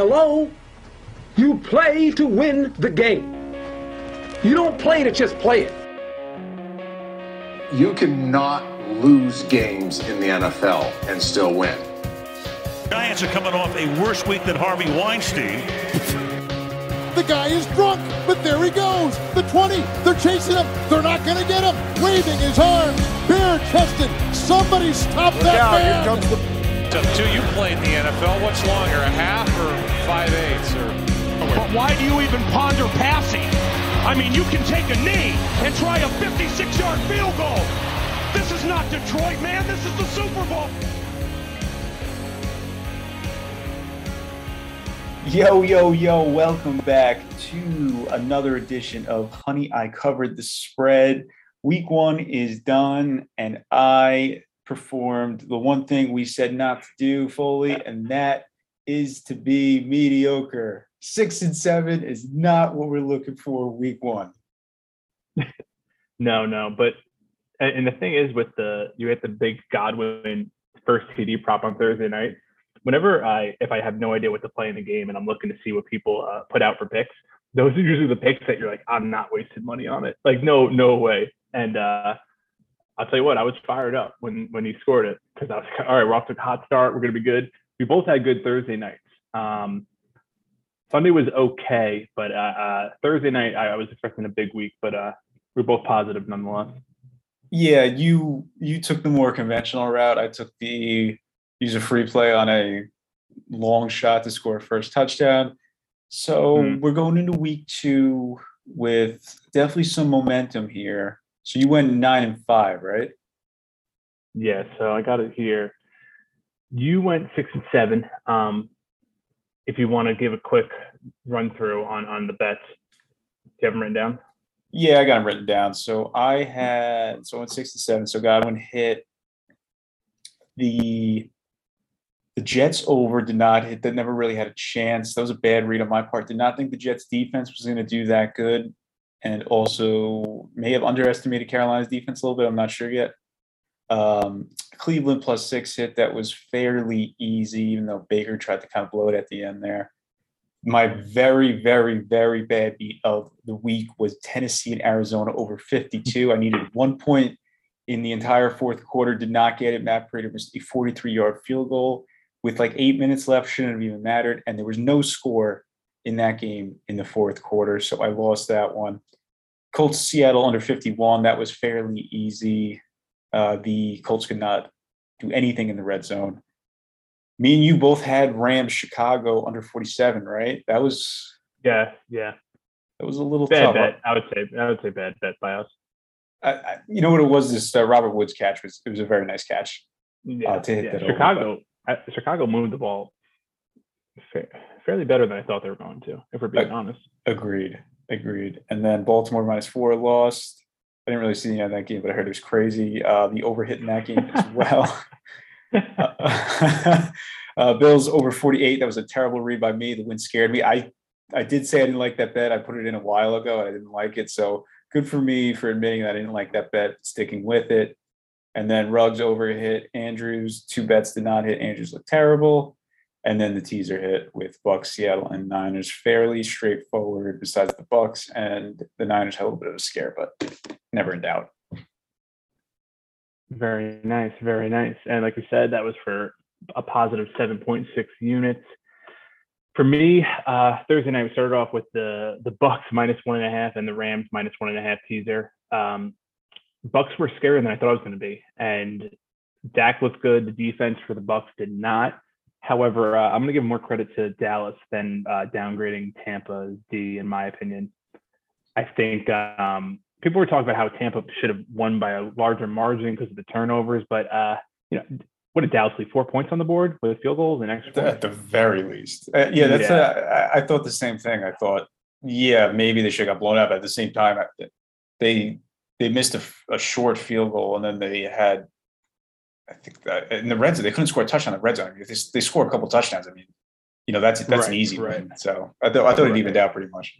Hello? You play to win the game. You don't play to just play it. You cannot lose games in the NFL and still win. Giants are coming off a worse week than Harvey Weinstein. The guy is drunk, but there he goes. The 20, they're chasing him. They're not going to get him. Waving his arms, bare chested. Somebody stop Look that out, man. here comes the Up to you played in the NFL. What's longer, a half or five eighths? Or But why do you even ponder passing? I mean, you can take a knee and try a 56-yard field goal. This is not Detroit, man. This is the Super Bowl. Yo, yo, yo, welcome back to another edition of Honey, I Covered the Spread. Week one is done, and I performed the one thing we said not to do, Foley, and that is to be mediocre. Six and seven is not what we're looking for week one. No, no, but and and the thing is with the you hit the big Godwin first TD prop on Thursday night. Whenever I if I have no idea what to play in the game and I'm looking to see what people uh, put out for picks, those are usually the picks that you're like, I'm not wasting money on it. Like no, no way. And uh, I'll tell you what, I was fired up when when he scored it because I was like, all right, we're off to a hot start. We're gonna be good. We both had good Thursday nights. Um, Sunday was okay, but uh, uh, Thursday night I, I was expecting a big week, but uh, we're both positive nonetheless. Yeah, you you took the more conventional route. I took the use a free play on a long shot to score first touchdown. So Hmm. we're going into week two with definitely some momentum here. So you went nine and five, right? Yeah, so I got it here. You went six and seven. Um, if you want to give a quick run through on on the bets, do you have them written down? Yeah, I got them written down. So I had so I went six to seven. So Godwin hit the the Jets over did not hit that never really had a chance. That was a bad read on my part. Did not think the Jets defense was going to do that good. And also may have underestimated Carolina's defense a little bit. I'm not sure yet. Um, Cleveland plus six hit that was fairly easy, even though Baker tried to kind of blow it at the end there my very, very, very bad beat of the week was Tennessee and Arizona over 52. I needed one point in the entire fourth quarter, did not get it. Matt Prater was a 43 yard field goal with like eight minutes left, shouldn't have even mattered. And there was no score in that game in the fourth quarter. So I lost that one. Colts Seattle under 51. That was fairly easy. Uh, the Colts could not do anything in the red zone me and you both had Rams Chicago under 47, right? That was Yeah, yeah. that was a little Bad tough. bet. I would say I would say bad bet by us. I, I, you know what it was? This uh, Robert Woods catch was it was a very nice catch. Yeah, to hit yeah. that Chicago. uh, Chicago moved the ball fairly better than I thought they were going to. If we're being honest. Agreed, agreed. And then Baltimore minus four lost. I didn't really see any of that game, but I heard it was crazy. Uh, the overhit in that game as well. uh, uh, Bills over 48. That was a terrible read by me. The win scared me. I I did say I didn't like that bet. I put it in a while ago and I didn't like it. So good for me for admitting that I didn't like that bet, sticking with it. And then Ruggs over hit Andrews. Two bets did not hit. Andrews looked terrible. And then the teaser hit with Bucks, Seattle, and Niners. Fairly straightforward besides the Bucks. And the Niners had a little bit of a scare, but never in doubt. Very nice, very nice. And like we said, that was for a positive 7.6 units. For me, uh, Thursday night we started off with the the Bucks minus one and a half and the Rams minus one and a half teaser. Um, Bucks were scarier than I thought it was going to be, and Dak looked good. The defense for the Bucks did not. However, uh, I'm going to give more credit to Dallas than uh, downgrading Tampa's D, in my opinion. I think um, people were talking about how Tampa should have won by a larger margin because of the turnovers, but uh, you know, what did Dallas leave? Four points on the board with field goals and extra At the very least. Uh, yeah, that's. Yeah. Uh, I, I thought the same thing. I thought, yeah, maybe they should have got blown up. At the same time, they they missed a short field goal, and then they had, I think, that, in the red zone they couldn't score a touchdown in the red zone. If they, they score a couple touchdowns, I mean, you know, that's that's an easy right. win. So I thought I thought it Right. evened out pretty much.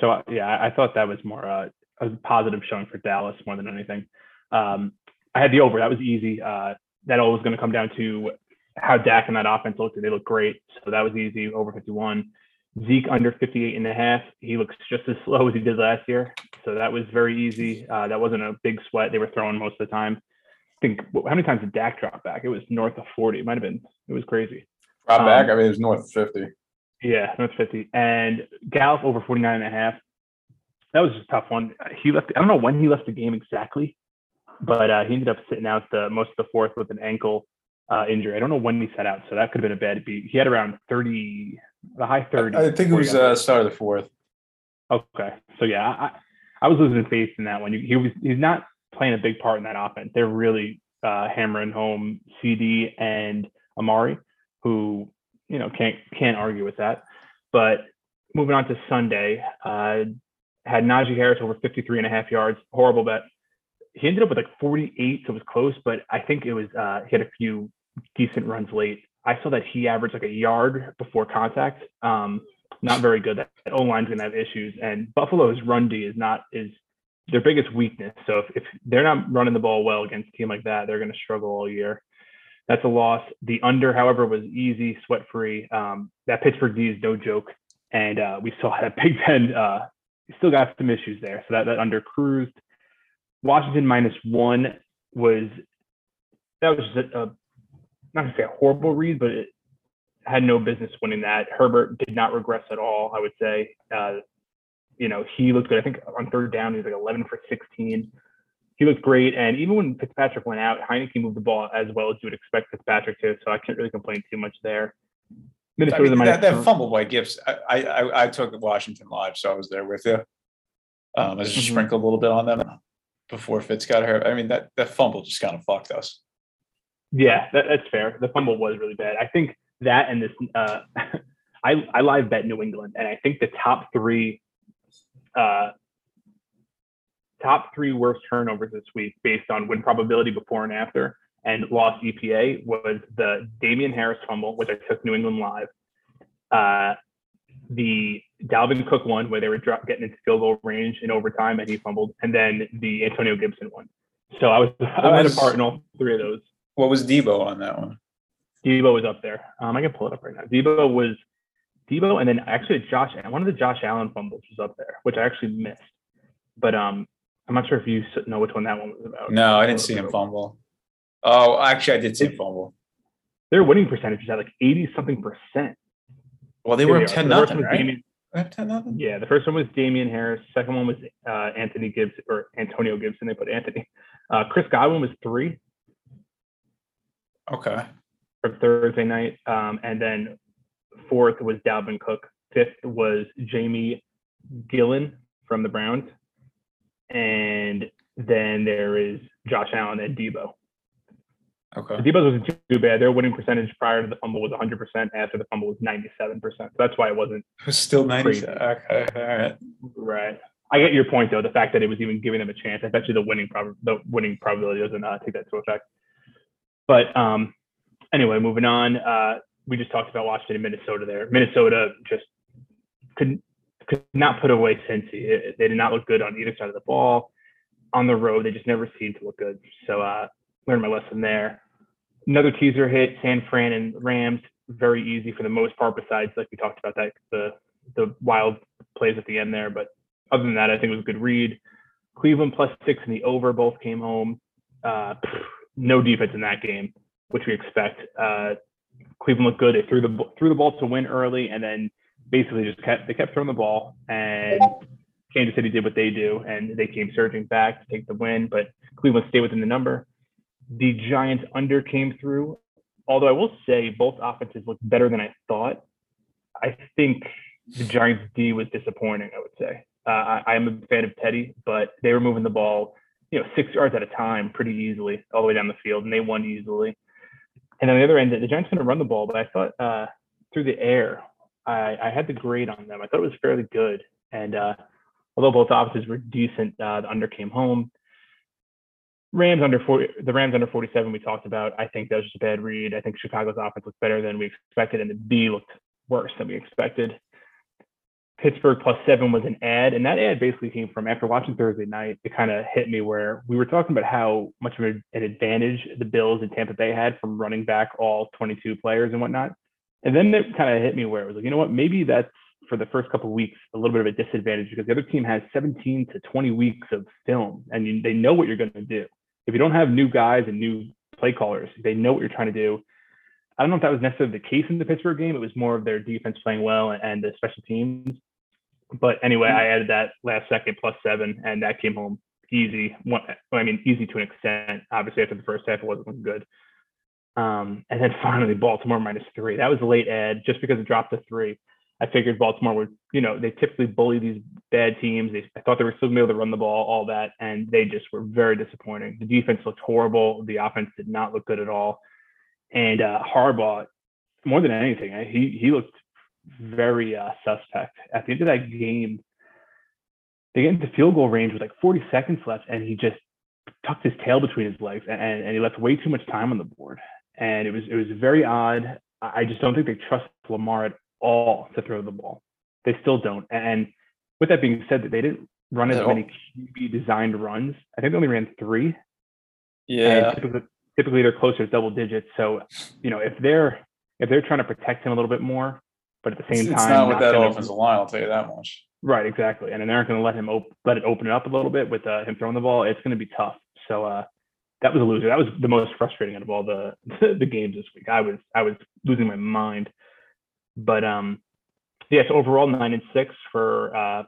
So uh, yeah, I, thought that was more uh, a positive showing for Dallas more than anything. Um, I had the over. That was easy. Uh, that all was going to come down to how Dak and that offense looked. They look great. So that was easy, over 51. Zeke under 58 and a half. He looks just as slow as he did last year. So that was very easy. Uh, that wasn't a big sweat. They were throwing most of the time. Think how many times did Dak drop back? It was north of 40. It might have been. It was crazy. Drop back. Um, I mean, it was north of fifty. Yeah, north of 50. And Gallup over 49 and a half. That was just a tough one. He left. I don't know when he left the game exactly, but uh, he ended up sitting out the most of the fourth with an ankle uh, injury. I don't know when he sat out, so that could have been a bad beat. He had around 30, the high 30. I think it was uh, start of the fourth. Okay. So yeah, I, I was losing faith in that one. He was he's not playing a big part in that offense. They're really uh, hammering home CeeDee and Amari, who you know can't can't argue with that. But moving on to Sunday, uh, had Najee Harris over 53 and a half yards. Horrible bet. He ended up with like 48, so it was close, but I think it was uh, he had a few decent runs late. I saw that he averaged like a yard before contact. Um, not very good. That O line's gonna have issues, and Buffalo's run D is not is their biggest weakness. So if, if they're not running the ball well against a team like that, they're gonna struggle all year. That's a loss. The under, however, was easy, sweat free. Um, that Pittsburgh D is no joke, and uh, we saw that Big Ben uh, still got some issues there. So that that under cruised. Washington minus one was that was just a, a not gonna say a horrible read, but it had no business winning that. Herbert did not regress at all. I would say, uh, you know, he looked good. I think on third down he was like 11 for 16. He looked great, and even when Fitzpatrick went out, Heineke moved the ball as well as you would expect Fitzpatrick to. So I can't really complain too much there. I mean, the that, that fumble by Gibbs, I, I I took Washington live, so I was there with you. Um, I just Mhm. sprinkled a little bit on them before Fitz got hurt. I mean that that fumble just kind of fucked us. Yeah, that, that's fair. The fumble was really bad. I think that and this, uh, I I live bet New England, and I think the top three, uh, top three worst turnovers this week based on win probability before and after and lost EPA was the Damien Harris fumble, which I took New England live. Uh, the Dalvin Cook one where they were drop, getting into field goal range in overtime and he fumbled, and then the Antonio Gibson one. So I was I had a part in all three of those. What was Deebo on that one? Deebo was up there. Um, I can pull it up right now. Deebo was Deebo, and then actually Josh. One of the Josh Allen fumbles was up there, which I actually missed. But um, I'm not sure if you know which one that one was about. No, I didn't see him fumble. Oh, actually, I did see him fumble. Their winning percentage is at like 80 something percent. Well, they were up ten nothing, right? Damien- ten nothing. yeah, the first one was Damien Harris. Second one was uh, Anthony Gibson or Antonio Gibson. They put Anthony. Uh, Chris Godwin was three Okay. for Thursday night, um, and then fourth was Dalvin Cook. Fifth was Jamie Gillan from the Browns, and then there is Josh Allen and Deebo. Okay. Deebo's wasn't too, bad. Their winning percentage prior to the fumble was 100%. After the fumble was 97%. So that's why it wasn't It was still ninety. Crazy. Okay. All right. right. I get your point though. The fact that it was even giving them a chance. I bet you the winning prob- the winning probability doesn't uh, take that into effect. But um, anyway, moving on. Uh, we just talked about Washington and Minnesota there. Minnesota just could could not put away Cincy. They did not look good on either side of the ball. On the road, they just never seemed to look good. So uh, learned my lesson there. Another teaser hit: San Fran and Rams. Very easy for the most part. Besides, like we talked about that the the wild plays at the end there, but other than that, I think it was a good read. Cleveland plus six and the over both came home. Uh, no defense in that game, which we expect. Uh, Cleveland looked good. They threw the threw the ball to win early, and then basically just kept they kept throwing the ball. And Kansas City did what they do, and they came surging back to take the win. But Cleveland stayed within the number. The Giants under came through. Although I will say both offenses looked better than I thought. I think the Giants D was disappointing. I would say uh, I'm a fan of Teddy, but they were moving the ball, you know, six yards at a time pretty easily all the way down the field, and they won easily. And on the other end, the Giants going to run the ball, but I thought uh, through the air, I, I had the grade on them. I thought it was fairly good, and uh, although both offenses were decent, uh, the under came home. Rams under 40, the Rams under 47 we talked about. I think that was just a bad read. I think Chicago's offense looked better than we expected, and the B looked worse than we expected. Pittsburgh plus seven was an ad, and that ad basically came from after watching Thursday night. It kind of hit me where we were talking about how much of an advantage the Bills and Tampa Bay had from running back all 22 players and whatnot. And then it kind of hit me where it was like, you know what, maybe that's for the first couple of weeks a little bit of a disadvantage because the other team has 17 to 20 weeks of film, and you, they know what you're going to do. If you don't have new guys and new play callers, they know what you're trying to do. I don't know if that was necessarily the case in the Pittsburgh game. It was more of their defense playing well and, and the special teams. But anyway, I added that last second plus seven, and that came home easy. One, I mean, easy to an extent. Obviously, after the first half, it wasn't looking good. Um, and then finally, Baltimore minus three. That was a late ad just because it dropped to three. I figured Baltimore would, you know, they typically bully these bad teams. They, I thought they were still going to be able to run the ball, all that, and they just were very disappointing. The defense looked horrible. The offense did not look good at all. And uh, Harbaugh, more than anything, he he looked very uh, suspect. At the end of that game, they get into field goal range with like 40 seconds left, and he just tucked his tail between his legs, and, and he left way too much time on the board. And it was it was very odd. I just don't think they trust Lamar at all to throw the ball. They still don't. And with that being said, that they didn't run as many QB designed runs. I think they only ran three. Yeah. Typically, typically, they're closer to double digits. So, you know, if they're if they're trying to protect him a little bit more, but at the same it's, time, it's not with not that gonna- offensive line. I'll tell you that much. Right, exactly. And then they're not going to let him op- let it open it up a little bit with uh, him throwing the ball. It's going to be tough. So uh, that was a loser. That was the most frustrating out of all the the games this week. I was I was losing my mind. But um, yes, overall nine and six for uh,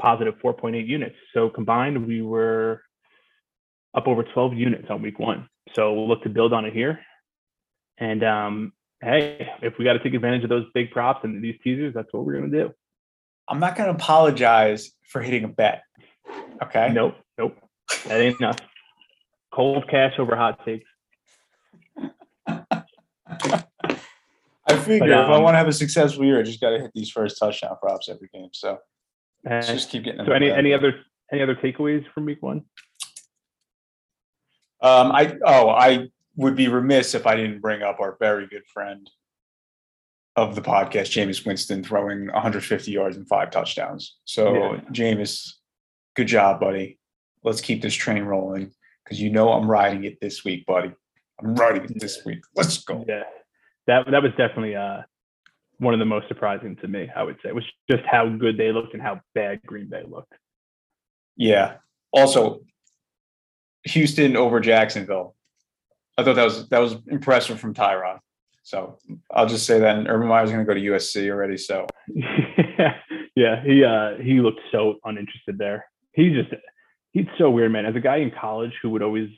positive 4.8 units. So combined, we were up over 12 units on week one. So we'll look to build on it here. And um, hey, if we got to take advantage of those big props and these teasers, that's what we're going to do. I'm not going to apologize for hitting a bet. Okay. Nope, nope. That ain't enough. Cold cash over hot takes. I figure But, if I um, want to have a successful year, I just got to hit these first touchdown props every game. So let's just keep getting. so any any other any other takeaways from week one? Um, I oh, I would be remiss if I didn't bring up our very good friend of the podcast, Jameis Winston, throwing 150 yards and five touchdowns. So, Yeah. Jameis, good job, buddy. Let's keep this train rolling because you know I'm riding it this week, buddy. I'm riding it this week. Let's go. Yeah, that that was definitely uh one of the most surprising to me. I would say was just how good they looked and how bad Green Bay looked. Yeah. Also, Houston over Jacksonville. I thought that was that was impressive from Tyrod. So I'll just say that. And Urban Meyer's going to go to USC already. So yeah, he uh he looked so uninterested there. He just he's so weird, man. As a guy in college who would always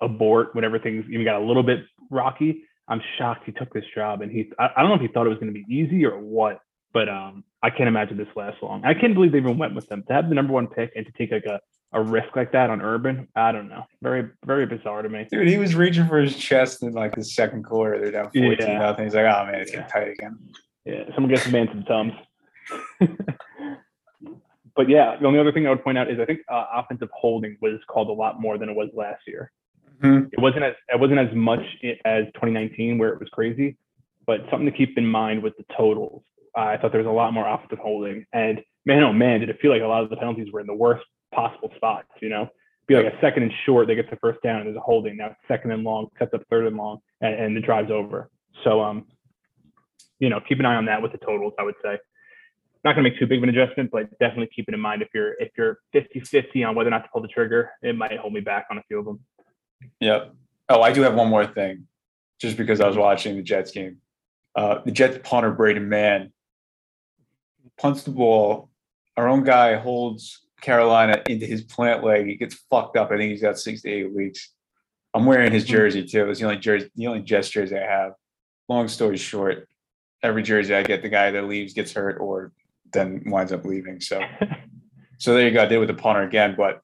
abort whenever things even got a little bit rocky, I'm shocked he took this job. And he I, I don't know if he thought it was going to be easy or what, but um I can't imagine this lasts long. I can't believe they even went with them to have the number one pick and to take like a a risk like that on Urban. I don't know. Very very bizarre to me. Dude, he was reaching for his chest in like the second quarter. They're down 14 Yeah. nothing. He's like, oh man, it's getting tight again. Yeah, someone gets the man some tums. but yeah, the only other thing I would point out is I think uh, offensive holding was called a lot more than it was last year. Mhm. It wasn't as it wasn't as much as 2019 where it was crazy, but something to keep in mind with the totals. Uh, I thought there was a lot more offensive holding, and man, oh man, did it feel like a lot of the penalties were in the worst possible spots. You know, be like a second and short, they get the first down, and there's a holding. Now second and long, sets up third and long, and, and the drive's over. So um, you know, keep an eye on that with the totals, I would say. Not going to make too big of an adjustment, but definitely keep it in mind if you're if you're 50-50 on whether or not to pull the trigger, it might hold me back on a few of them. Yep. Oh, I do have one more thing, just because I was watching the Jets game. Uh, the Jets punter Braden Mann punts the ball. Our own guy holds Carolina into his plant leg. He gets fucked up. I think he's got six to eight weeks. I'm wearing his jersey too. It's the only jersey, the only Jets jersey I have. Long story short, every jersey I get, the guy that leaves gets hurt or then winds up leaving. So, so there you go. I did with the punter again, but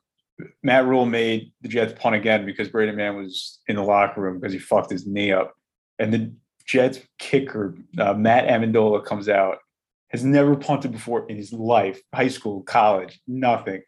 Matt Rhule made the Jets punt again because Braden Mann was in the locker room because he fucked his knee up. And the Jets kicker, uh, Matt Ammendola, comes out, has never punted before in his life, high school, college, nothing.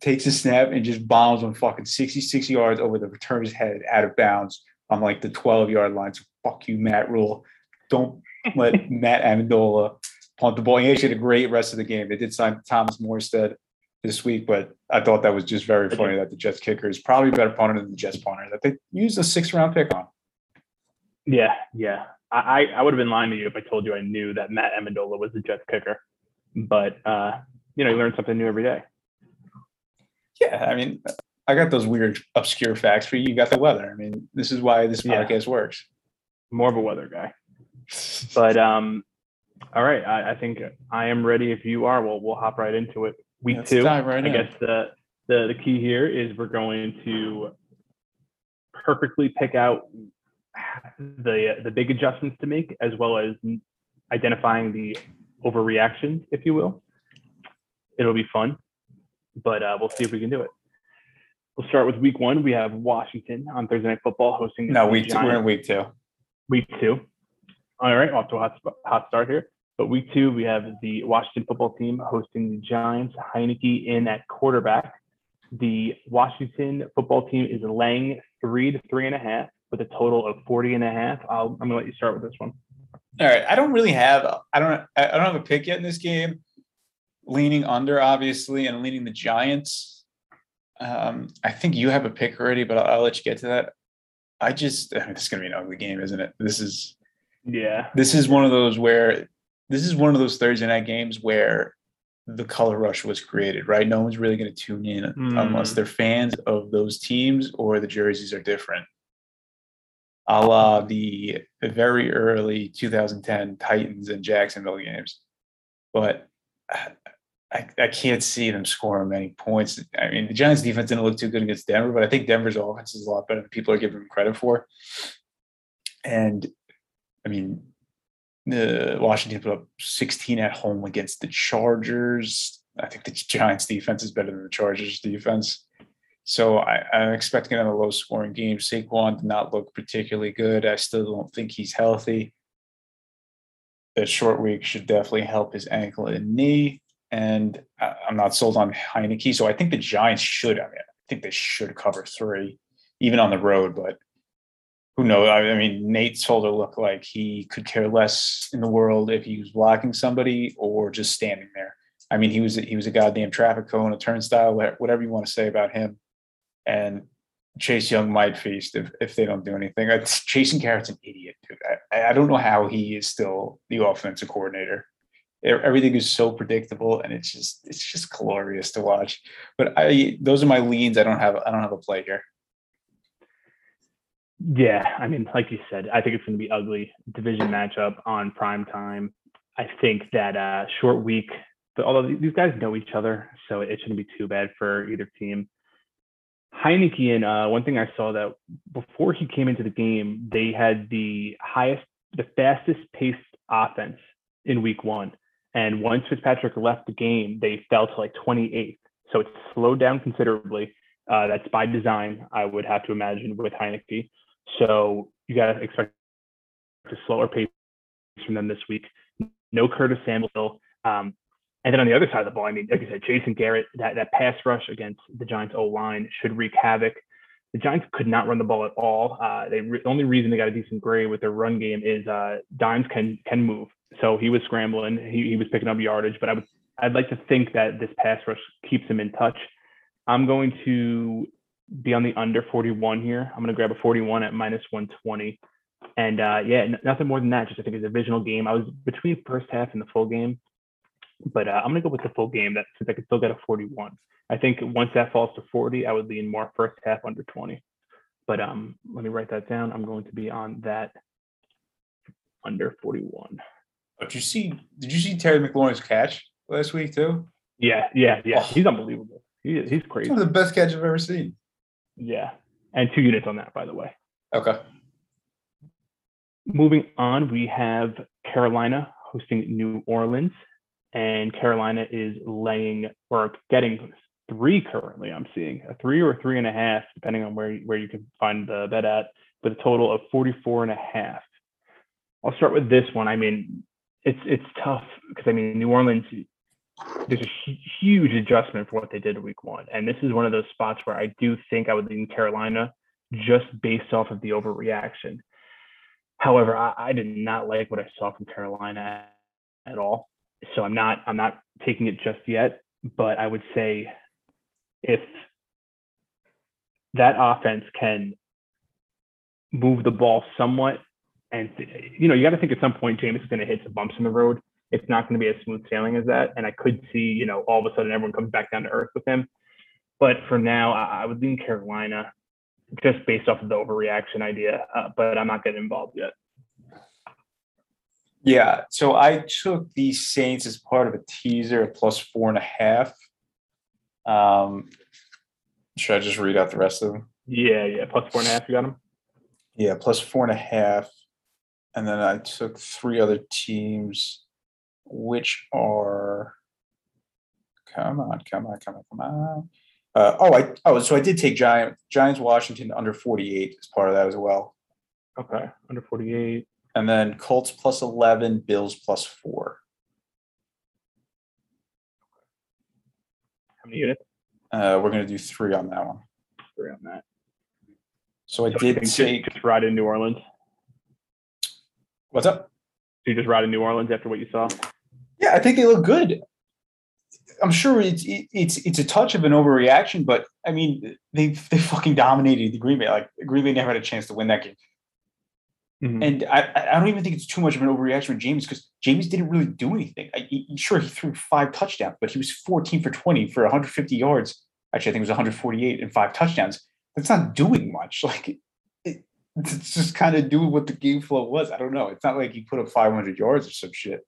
Takes a snap and just bombs on fucking 66 yards over the returner's head out of bounds on like the 12 yard line. So fuck you, Matt Rhule. Don't let Matt Ammendola punt the ball. He actually had a great rest of the game. They did sign Thomas Morstead this week, but I thought that was just very funny that the Jets kicker is probably a better punter than the Jets punter that they used a six round pick on. Yeah, yeah. I, I would have been lying to you if I told you I knew that Matt Ammendola was the Jets kicker. But uh, you know, you learn something new every day. Yeah, I mean, I got those weird obscure facts for you. You got the weather. I mean, this is why this Yeah. podcast works. More of a weather guy. But um, all right, I, I think I am ready. If you are, we'll we'll hop right into it. Week Let's two. right I in. guess the, the the key here is we're going to perfectly pick out the the big adjustments to make, as well as identifying the overreactions, if you will. It'll be fun, but uh, we'll see if we can do it. We'll start with week one. We have Washington on Thursday Night Football hosting. No, the week two. We're in week two. week two. All right, off to a hot, hot start here. But week two, we have the Washington football team hosting the Giants. Heineke in at quarterback. The Washington football team is laying three to three and a half with a total of 40 and a half. I'll, I'm gonna let you start with this one. All right. I don't really have. I don't. I don't have a pick yet in this game. Leaning under, obviously, and leaning the Giants. Um, I think you have a pick already, but I'll, I'll let you get to that. I just. I mean, this is gonna be an ugly game, isn't it? This is. Yeah. This is one of those where. This is one of those Thursday night games where the color rush was created, right? No one's really going to tune in unless Mm. they're fans of those teams or the jerseys are different. A la the very early 2010 Titans and Jacksonville games. But I, I can't see them scoring many points. I mean, the Giants defense didn't look too good against Denver, but I think Denver's offense is a lot better than people are giving them credit for. And I mean, the Washington put up 16 at home against the Chargers. I think the Giants defense is better than the Chargers defense. So I, I'm expecting another low scoring game. Saquon did not look particularly good. I still don't think he's healthy. The short week should definitely help his ankle and knee. And I- I'm not sold on Heineke. So I think the Giants should, I mean, I think they should cover three, even on the road, but who knows? I mean, Nate Solder looked like he could care less in the world if he was blocking somebody or just standing there. I mean, he was he was a goddamn traffic cone, a turnstile, whatever you want to say about him. And Chase Young might feast if, if they don't do anything. It's, Jason Garrett's an idiot, dude. I, I don't know how he is still the offensive coordinator. Everything is so predictable, and it's just it's just glorious to watch. But I those are my leans. I don't have I don't have a play here. Yeah, I mean, like you said, I think it's going to be ugly division matchup on prime time. I think that uh, short week, but although these guys know each other, so it shouldn't be too bad for either team. Heineke and uh, one thing I saw that before he came into the game, they had the highest, the fastest paced offense in week one. And once Fitzpatrick left the game, they fell to like 28th. So it's slowed down considerably. Uh, that's by design, I would have to imagine, with Heineke. So you got to expect a slower pace from them this week. No Curtis Samuel. Um, and then on the other side of the ball, I mean, like I said, Jason Garrett, that, that pass rush against the Giants O line should wreak havoc. The Giants could not run the ball at all. Uh, they re- the only reason they got a decent grade with their run game is uh, Dimes can can move. So he was scrambling, he, he was picking up yardage. But I would I'd like to think that this pass rush keeps him in touch. I'm going to be on the under 41 here. I'm going to grab a 41 at minus 120. And uh, yeah, n- nothing more than that. Just I think it's a divisional game. I was between first half and the full game, but uh, I'm going to go with the full game. That since I could still get a 41. I think once that falls to 40, I would lean more first half under 20. But um, let me write that down. I'm going to be on that under 41. Did you see? Did you see Terry McLaurin's catch last week too? Yeah, yeah, yeah. Oh. He's unbelievable. He, is, he's crazy. One of the best catch I've ever seen. Yeah, and two units on that, by the way. Okay. Moving on, we have Carolina hosting New Orleans, and Carolina is laying or getting three currently. I'm seeing a three or three and a half, depending on where where you can find the bet at, with a total of 44 and a half. I'll start with this one. I mean, it's it's tough because I mean New Orleans. There's a huge adjustment for what they did week one, and this is one of those spots where I do think I would lean Carolina just based off of the overreaction. However, I, I did not like what I saw from Carolina at all. So I'm not I'm not taking it just yet, but I would say if that offense can move the ball somewhat, and you know you got to think at some point Jameis is going to hit some bumps in the road. It's not going to be as smooth sailing as that, and I could see you know all of a sudden everyone comes back down to earth with him. But for now, I, I would lean Carolina just based off of the overreaction idea, uh, but I'm not getting involved yet. Yeah, so I took the Saints as part of a teaser at plus four and a half. Um, should I just read out the rest of them? Yeah, yeah, plus four and a half. You got them. Yeah, plus four and a half, and then I took three other teams, which are. Come on, come on, come on, come on. Uh, oh, I oh, so I did take Giant Giants Washington under forty eight as part of that as well, Okay, under 48. And then Colts plus eleven, Bills plus four. How many units? Uh, we're gonna do three on that one. Three on that. So I So did think take. just, just ride in New Orleans. What's up? So you just ride in New Orleans after what you saw. Yeah, I think they look good. I'm sure it's it's it's a touch of an overreaction, but I mean they they fucking dominated the Green Bay. Like Green Bay never had a chance to win that game. Mhm. And I, I don't even think it's too much of an overreaction with Jameis because Jameis didn't really do anything. I, he- sure, he threw five touchdowns, but he was 14 for 20 for 150 yards. Actually, I think it was 148 and five touchdowns. That's not doing much. Like it, it's just kind of doing what the game flow was. I don't know. It's not like he put up 500 yards or some shit.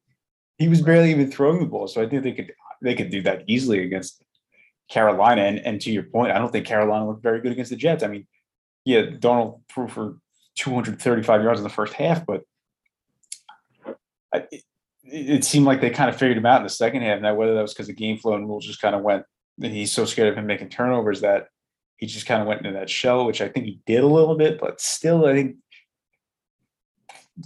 He was barely even throwing the ball. So I think they could they could do that easily against Carolina. And and to your point, I don't think Carolina looked very good against the Jets. I mean, yeah, Darnold threw for 235 yards in the first half, but I, it, it seemed like they kind of figured him out in the second half. Now, whether that was because the game flow and rules just kind of went, he's so scared of him making turnovers that he just kind of went into that shell, which I think he did a little bit, but still, I think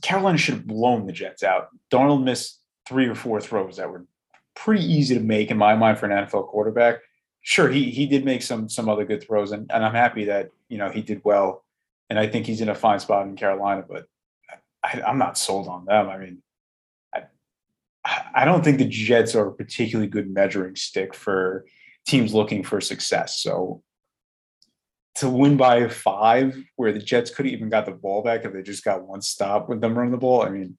Carolina should have blown the Jets out. Darnold missed three or four throws that were pretty easy to make in my mind for an NFL quarterback. Sure, he he did make some some other good throws, and, and I'm happy that you know he did well, and I think he's in a fine spot in Carolina. But I, I'm not sold on them. I mean, I I don't think the Jets are a particularly good measuring stick for teams looking for success. So to win by five, where the Jets could have even got the ball back if they just got one stop with them running the ball. I mean,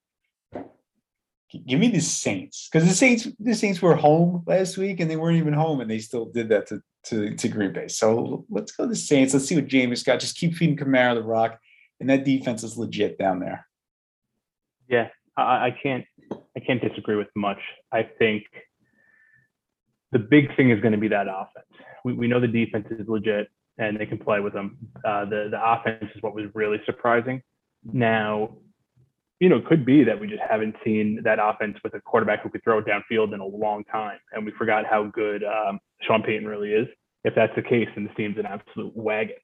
give me the Saints because the Saints, the Saints were home last week and they weren't even home and they still did that to to, to Green Bay. So let's go to the Saints. Let's see what Jameis got. Just keep feeding Kamara the rock, and that defense is legit down there. Yeah, I, I can't I can't disagree with much. I think the big thing is going to be that offense. We, we know the defense is legit and they can play with them. Uh, the the offense is what was really surprising. Now, you know, it could be that we just haven't seen that offense with a quarterback who could throw it downfield in a long time, and we forgot how good um, Sean Payton really is. If that's the case, then this team's an absolute wagon.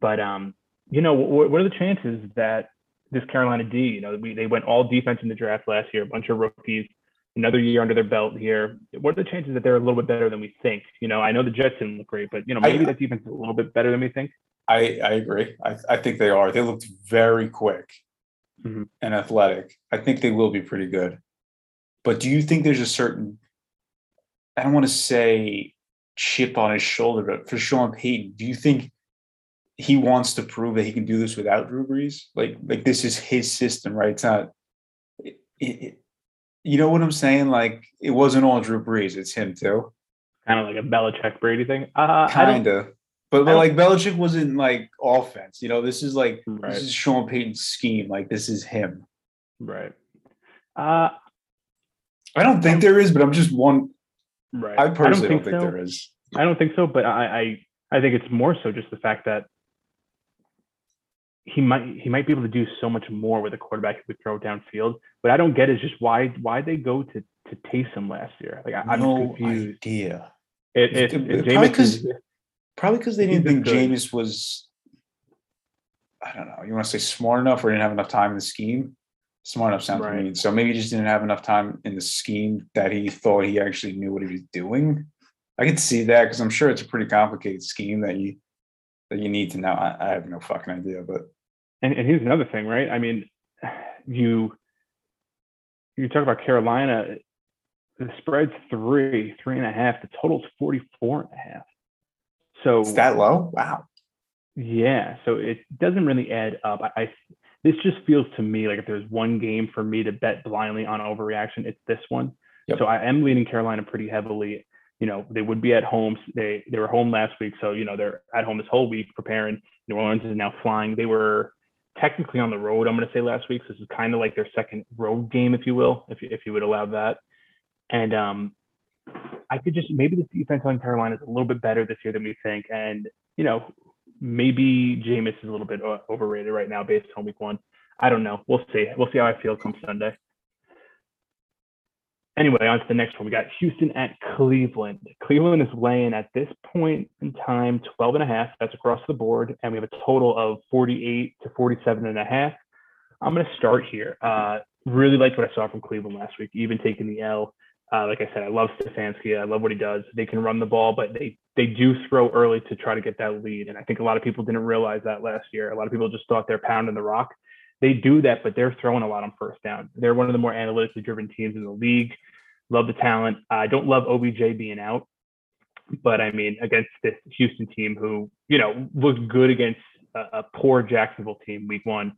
But um, you know, what, what are the chances that this Carolina D, you know, we, they went all defense in the draft last year, a bunch of rookies, another year under their belt here. What are the chances that they're a little bit better than we think? You know, I know the Jets didn't look great, but you know, maybe I- that defense is a little bit better than we think. I, I agree. I, I think they are. They looked very quick Mhm. and athletic. I think they will be pretty good. But do you think there's a certain, I don't want to say chip on his shoulder, but for Sean Payton, do you think he wants to prove that he can do this without Drew Brees? Like, like this is his system, right? It's not, it, it, you know what I'm saying? Like, it wasn't all Drew Brees, it's him too. Kind of like a Belichick Brady thing. Uh, Kind of. But, but like Belichick wasn't like offense, you know. This is like Right. this is Sean Payton's scheme. Like this is him. right. Uh, I don't think there is, but I'm just one. right. I personally I don't so. think, there is. I don't think so, but I, I I think it's more so just the fact that he might he might be able to do so much more with a quarterback who could throw downfield. What I don't get is just why why they go to to Taysom last year. Like I, I'm no confused. idea. It, it, It- it, it- probably Jameis 'cause- is- Probably because they didn't think good. Jameis was. I don't know. You want to say smart enough, or didn't have enough time in the scheme? Smart enough sounds Right. mean. So maybe he just didn't have enough time in the scheme that he thought he actually knew what he was doing. I could see that because I'm sure it's a pretty complicated scheme that you that you need to know. I, I have no fucking idea, but and, and here's another thing, right? I mean, you you talk about Carolina. the spread's three, three and a half. The total's 44 and a half. So Is that low? Wow. yeah, so it doesn't really add up. I, I this just feels to me like if there's one game for me to bet blindly on overreaction, it's this one. Yep. So I am leading Carolina pretty heavily. You know, they would be at home. They they were home last week, so you know they're at home this whole week preparing. New Orleans is now flying. They were technically on the road. I'm going to say last week. So this is kind of like their second road game, if you will, if you, if you would allow that. And um, I could just maybe the defense on Carolina is a little bit better this year than we think, and you know maybe Jameis is a little bit overrated right now based on week one. I don't know. We'll see. We'll see how I feel come Sunday. Anyway, on to the next one. We got Houston at Cleveland. Cleveland is laying at this point in time 12 and a half. That's across the board. And we have a total of 48 to 47 and a half. I'm going to start here. Uh, really liked what I saw from Cleveland last week, even taking the L. Uh, like I said, I love Stefanski. I love what he does. They can run the ball, but they they do throw early to try to get that lead. And I think a lot of people didn't realize that last year. A lot of people just thought they're pounding the rock. They do that, but they're throwing a lot on first down. They're one of the more analytically driven teams in the league. Love the talent. I don't love OBJ being out, but I mean against this Houston team who you know looked good against a, a poor Jacksonville team week one.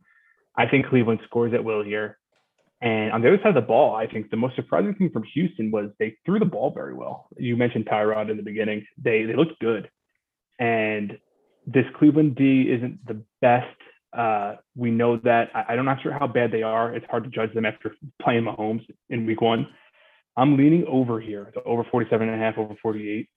I think Cleveland scores at will here. And on the other side of the ball, I think the most surprising thing from Houston was they threw the ball very well. You mentioned Tyrod in the beginning. They they looked good. And this Cleveland D isn't the best. Uh, we know that. I, I'm not sure how bad they are. It's hard to judge them after playing Mahomes in week one. I'm leaning over here, to over 47 and a half, over 48.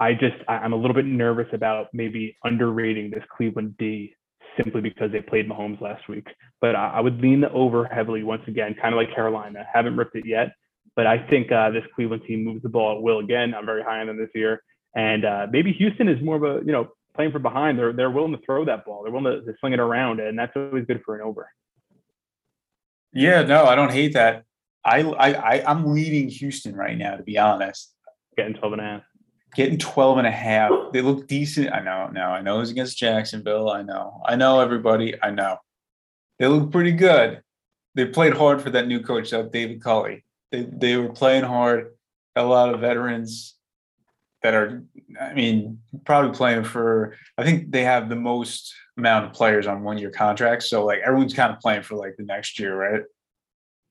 I just, I, I'm a little bit nervous about maybe underrating this Cleveland D simply because they played Mahomes last week. But I, I would lean the over heavily once again, kind of like Carolina. Haven't ripped it yet, but I think uh, this Cleveland team moves the ball at will again. I'm very high on them this year, and uh, maybe Houston is more of a you know playing from behind. They're they're willing to throw that ball. They're willing to, to sling it around, and that's always good for an over. Yeah, no, I don't hate that. I I, I I'm leading Houston right now, to be honest. Getting 12 and a half. Getting 12 and a half. They look decent. I know, no, I know it was against Jacksonville. I know. I know everybody. I know. They look pretty good. They played hard for that new coach, uh, David Culley. They they were playing hard. A lot of veterans that are, I mean, probably playing for. I think they have the most amount of players on one year contracts. So like everyone's kind of playing for like the next year, right?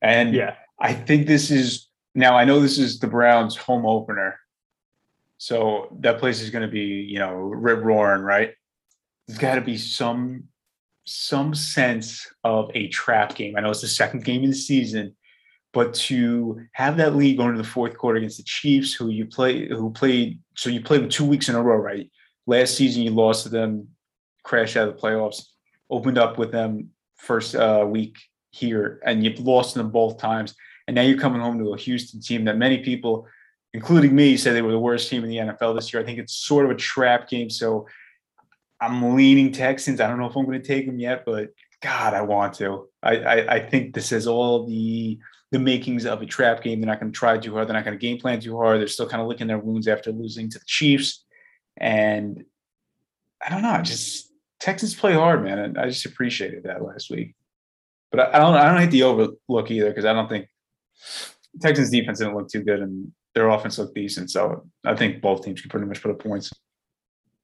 And Yeah, I think this is now. I know this is the Browns' home opener, so that place is going to be you know rip roaring, right? There's got to be some some sense of a trap game. I know it's the second game of the season, but to have that lead going to the fourth quarter against the Chiefs, who you play, who played, so you played them two weeks in a row, right? Last season you lost to them, crashed out of the playoffs, opened up with them first uh, week here, and you've lost them both times. And now you're coming home to a Houston team that many people, including me, said they were the worst team in the NFL this year. I think it's sort of a trap game. So I'm leaning Texans. I don't know if I'm going to take them yet, but God, I want to. I, I, I think this has all the the makings of a trap game. They're not going to try too hard. They're not going to game plan too hard. They're still kind of licking their wounds after losing to the Chiefs. And I don't know. Just Texans play hard, man. And I just appreciated that last week. But I, I don't. I don't hate the overlook either because I don't think Texans defense didn't look too good and their offense looked decent. So I think both teams can pretty much put up points.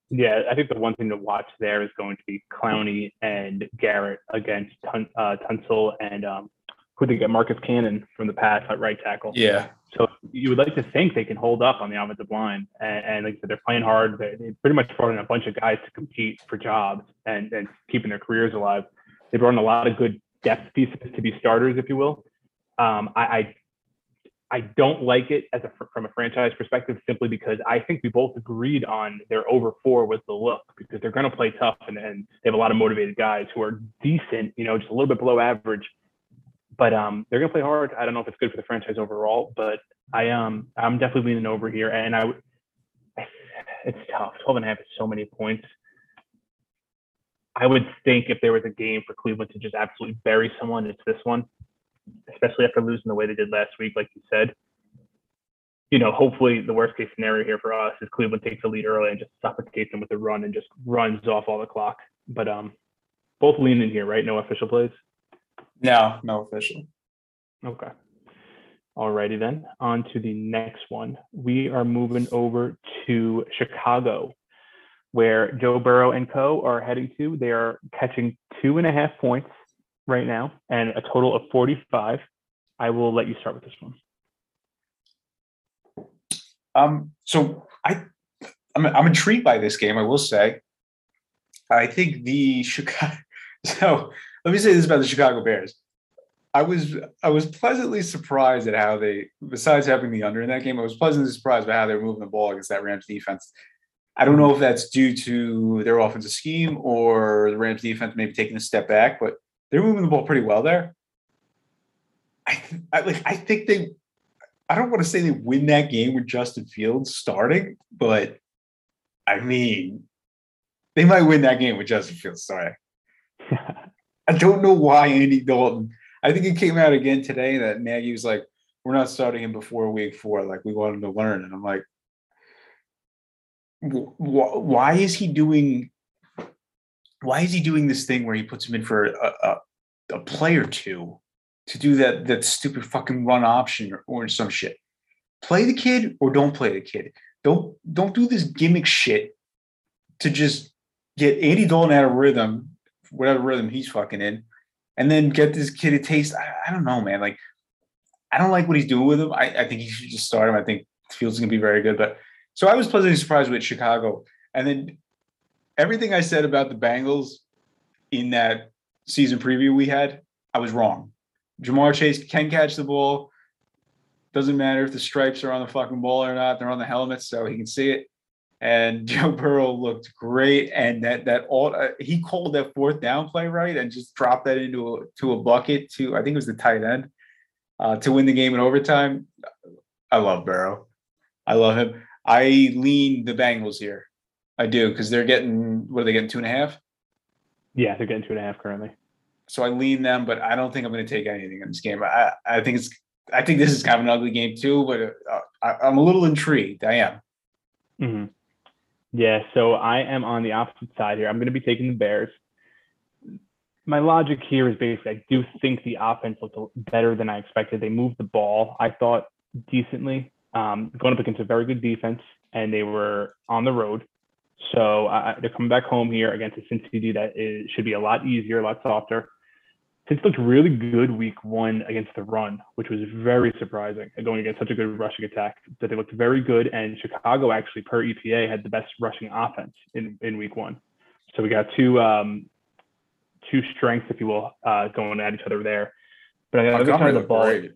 yeah. I think the one thing to watch there is going to be Clowney and Garrett against Tun, uh, Tunsil and um, who they get Marcus Cannon from the past at right tackle. Yeah. So you would like to think they can hold up on the offensive line, and, and like I said, they're playing hard. They, they pretty much brought in a bunch of guys to compete for jobs and, and keeping their careers alive. They brought in a lot of good depth pieces to be starters, if you will. Um, I, I I don't like it as a from a franchise perspective simply because I think we both agreed on their over four was the look because they're going to play tough and, and they have a lot of motivated guys who are decent, you know, just a little bit below average but um, they're going to play hard. I don't know if it's good for the franchise overall, but I um I'm definitely leaning over here, and I. It's tough. 12 and a half is so many points. I would think if there was a game for Cleveland to just absolutely bury someone, it's this one, especially after losing the way they did last week, like you said. You know, hopefully the worst case scenario here for us is Cleveland takes the lead early and just suffocates them with a run and just runs off all the clock. But um, both leaning here, right? No official plays. No, no official. Okay. Alrighty then, on to the next one. We are moving over to Chicago, where Joe Burrow and co are heading to. They are catching two and a half points right now and a total of 45. I will let you start with this one. Um, so I, I'm, I'm intrigued by this game. I will say, I think the Chicago. So let me say this about the Chicago Bears. I was I was pleasantly surprised at how they, besides having the under in that game, I was pleasantly surprised by how they were moving the ball against that Rams defense. I don't know if that's due to their offensive scheme or the Rams defense maybe taking a step back, but they're moving the ball pretty well there. I, I like I think they I don't want to say they win that game with Justin Fields starting, but I mean, they might win that game with Justin Fields starting. I don't know why Andy Dalton. I think it came out again today that Nagy was like, "We're not starting him before week four. Like we want him to learn." And I'm like, "Why is he doing? Why is he doing this thing where he puts him in for a, a, a play or two to do that that stupid fucking run option or, or some shit? Play the kid or don't play the kid. Don't don't do this gimmick shit to just get Andy Dalton out of rhythm whatever rhythm he's fucking in, and then get this kid a taste. I, I don't know, man. Like, I don't like what he's doing with him. I, I think he should just start him. I think Fields is gonna be very good. But so I was pleasantly surprised with Chicago, and then everything I said about the Bengals in that season preview we had, I was wrong. Ja'Marr Chase can catch the ball. Doesn't matter if the stripes are on the fucking ball or not; they're on the helmet, so he can see it and Joe Burrow looked great. And that that all uh, he called that fourth down play right and just dropped that into a to a bucket to I think it was the tight end uh, to win the game in overtime. I love Burrow. I love him. I lean the Bengals here. I do because they're getting what are they getting two and a half? Yeah, they're getting two and a half currently. So I lean them, but I don't think I'm going to take anything in this game. I I think it's I think this is kind of an ugly game too, but uh, I, am a little intrigued. I am. Mm-hmm. Yeah, so I am on the opposite side here. I'm going to be taking the Bears. My logic here is basically I do think the offense looked better than I expected. They moved the ball, I thought, decently, um, going up against a very good defense, and they were on the road. So uh, they're coming back home here against a Cincinnati that is, should be a lot easier, a lot softer. Cincy looked really good week one against the run, which was very surprising, going against such a good rushing attack. That they looked very good, and Chicago actually, per EPA, had the best rushing offense in, in week one. So we got two um, two strengths, if you will, uh, going at each other there. But on the other side of the ball, great.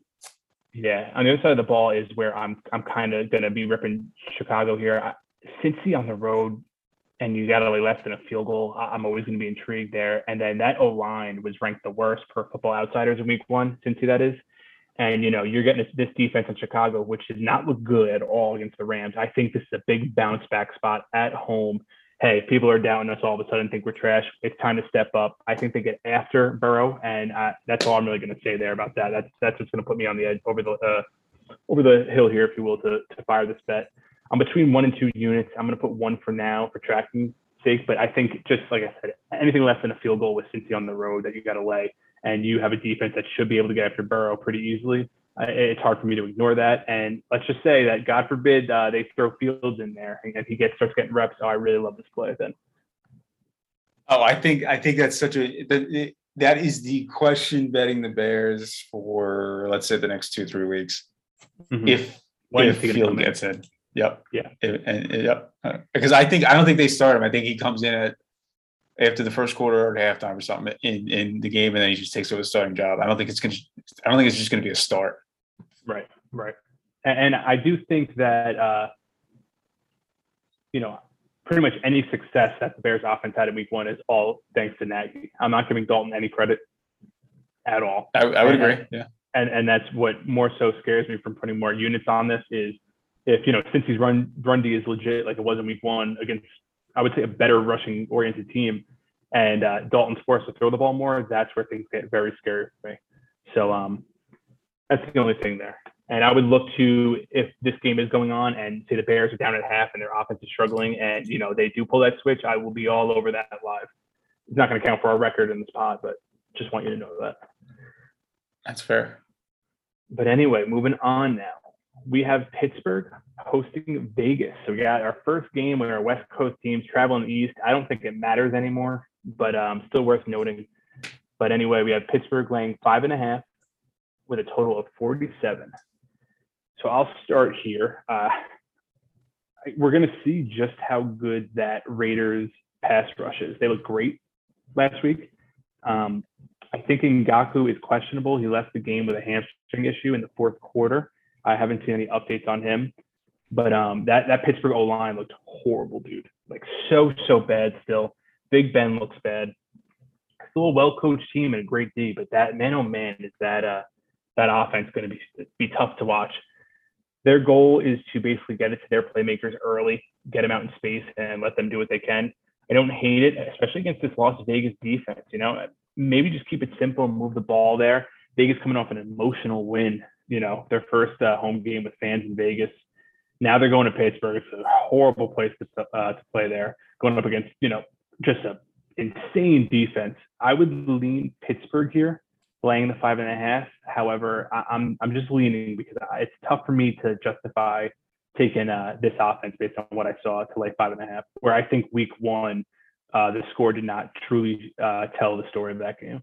yeah, on the other side of the ball is where I'm I'm kind of going to be ripping Chicago here. I, Cincy on the road and you got only less than a field goal, I'm always going to be intrigued there. And then that O line was ranked the worst per Football Outsiders in Week One, since that is. And you know you're getting this, this defense in Chicago, which did not look good at all against the Rams. I think this is a big bounce back spot at home. Hey, people are doubting us all of a sudden, think we're trash. It's time to step up. I think they get after Burrow, and uh, that's all I'm really going to say there about that. That's that's what's going to put me on the edge over the uh, over the hill here, if you will, to to fire this bet. I'm between one and two units. I'm going to put one for now for tracking sake, but I think just like I said, anything less than a field goal with Cincy on the road that you got to lay, and you have a defense that should be able to get after Burrow pretty easily. It's hard for me to ignore that. And let's just say that God forbid uh, they throw Fields in there and he gets starts getting reps. Oh, I really love this play then. Oh, I think I think that's such a that, that is the question betting the Bears for let's say the next two three weeks. Mm-hmm. If when if Field gets in. Yep. Yeah. And, yep. Because I think I don't think they start him. I think he comes in at after the first quarter or halftime or something in, in the game, and then he just takes over the starting job. I don't think it's gonna. I don't think it's just gonna be a start. Right. Right. And, and I do think that uh, you know pretty much any success that the Bears offense had in Week One is all thanks to Nagy. I'm not giving Dalton any credit at all. I, I would and, agree. Yeah. And and that's what more so scares me from putting more units on this is if you know Cincy's run run D is legit like it was in week one against I would say a better rushing oriented team, and uh, Dalton's forced to throw the ball more, that's where things get very scary for me. So um, that's the only thing there. And I would look to if this game is going on and say the Bears are down at half and their offense is struggling, and you know they do pull that switch, I will be all over that live. It's not going to count for our record in this pod, but just want you to know that. That's fair. but anyway, moving on now. We have Pittsburgh hosting Vegas. So we got our first game with our West Coast teams traveling east. I don't think it matters anymore, but um, still worth noting. But anyway, we have Pittsburgh laying five and a half with a total of 47. So I'll start here. Uh, we're going to see just how good that Raiders pass rush is. They look great last week. Um, I think Ngakoue is questionable. He left the game with a hamstring issue in the fourth quarter. I haven't seen any updates on him, but um, that that Pittsburgh O line looked horrible, dude. Like so so bad. Still, Big Ben looks bad. Still a well coached team and a great D, but that man oh man is that uh that offense going to be be tough to watch. Their goal is to basically get it to their playmakers early, get them out in space, and let them do what they can. I don't hate it, especially against this Las Vegas defense. You know, maybe just keep it simple and move the ball there. Vegas coming off an emotional win, you know, their first uh, home game with fans in Vegas. Now they're going to Pittsburgh. It's a horrible place to, uh, to play there, going up against, you know, just a insane defense. I would lean Pittsburgh here, laying the five and a half. However, I, I'm I'm just leaning because it's tough for me to justify taking uh, this offense based on what I saw to lay five and a half. Where I think week one uh, the score did not truly uh, tell the story of that game.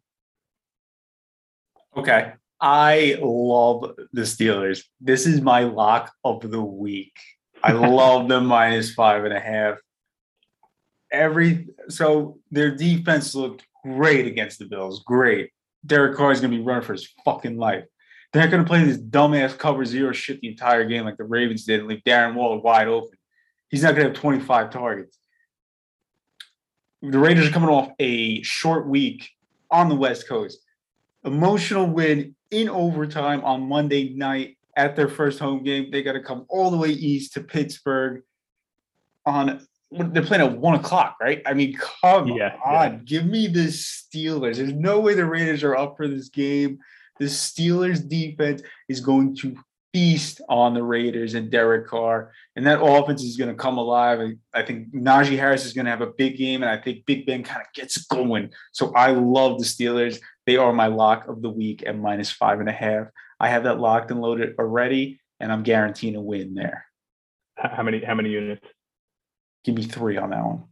Okay. I love the Steelers. This is my lock of the week. I love the minus five and a half. Every so their defense looked great against the Bills. Great. Derek Carr is gonna be running for his fucking life. They're not gonna play this dumbass cover zero shit the entire game like the Ravens did and leave Darren Waller wide open. He's not gonna have 25 targets the Raiders are coming off a short week on the West Coast. Emotional win in overtime on Monday night at their first home game. They got to come all the way east to Pittsburgh on they're playing at one o'clock, right? I mean, come yeah, on, yeah. give me the Steelers. There's no way the Raiders are up for this game. The Steelers defense is going to feast on the Raiders and Derek Carr, and that offense is going to come alive. I, I think Najee Harris is going to have a big game, and I think Big Ben kind of gets going. So I love the Steelers. They are my lock of the week at minus five and a half. I have that locked and loaded already, and I'm guaranteeing a win there. How many? How many units? Give me three on that one.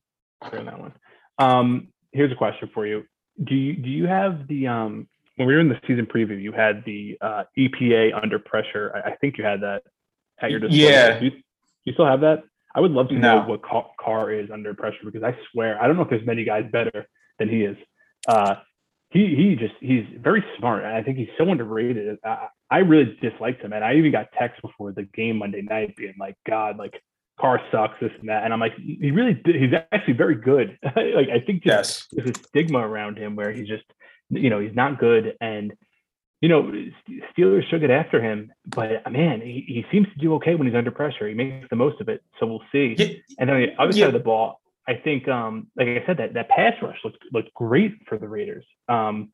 Three on that one. Um, here's a question for you. Do you do you have the um when we were in the season preview, you had the uh, EPA under pressure. I, I, think you had that at your display. Yeah. Do you, you, still have that? I would love to no. know what Carr is under pressure because I swear I don't know if there's many guys better than he is. Uh, he he just he's very smart and I think he's so underrated. I, I really disliked him and I even got text before the game Monday night being like, God, like Carr sucks, this and that. And I'm like, he really he's actually very good. like I think just, yes. there's a stigma around him where he's just you know, he's not good. And, you know, Steelers should get after him, but uh, man, he, he seems to do okay when he's under pressure. He makes the most of it. So we'll see. Yeah. And then on the other yeah. side of the ball, I think, um, like I said, that that pass rush looked looked great for the Raiders. Um,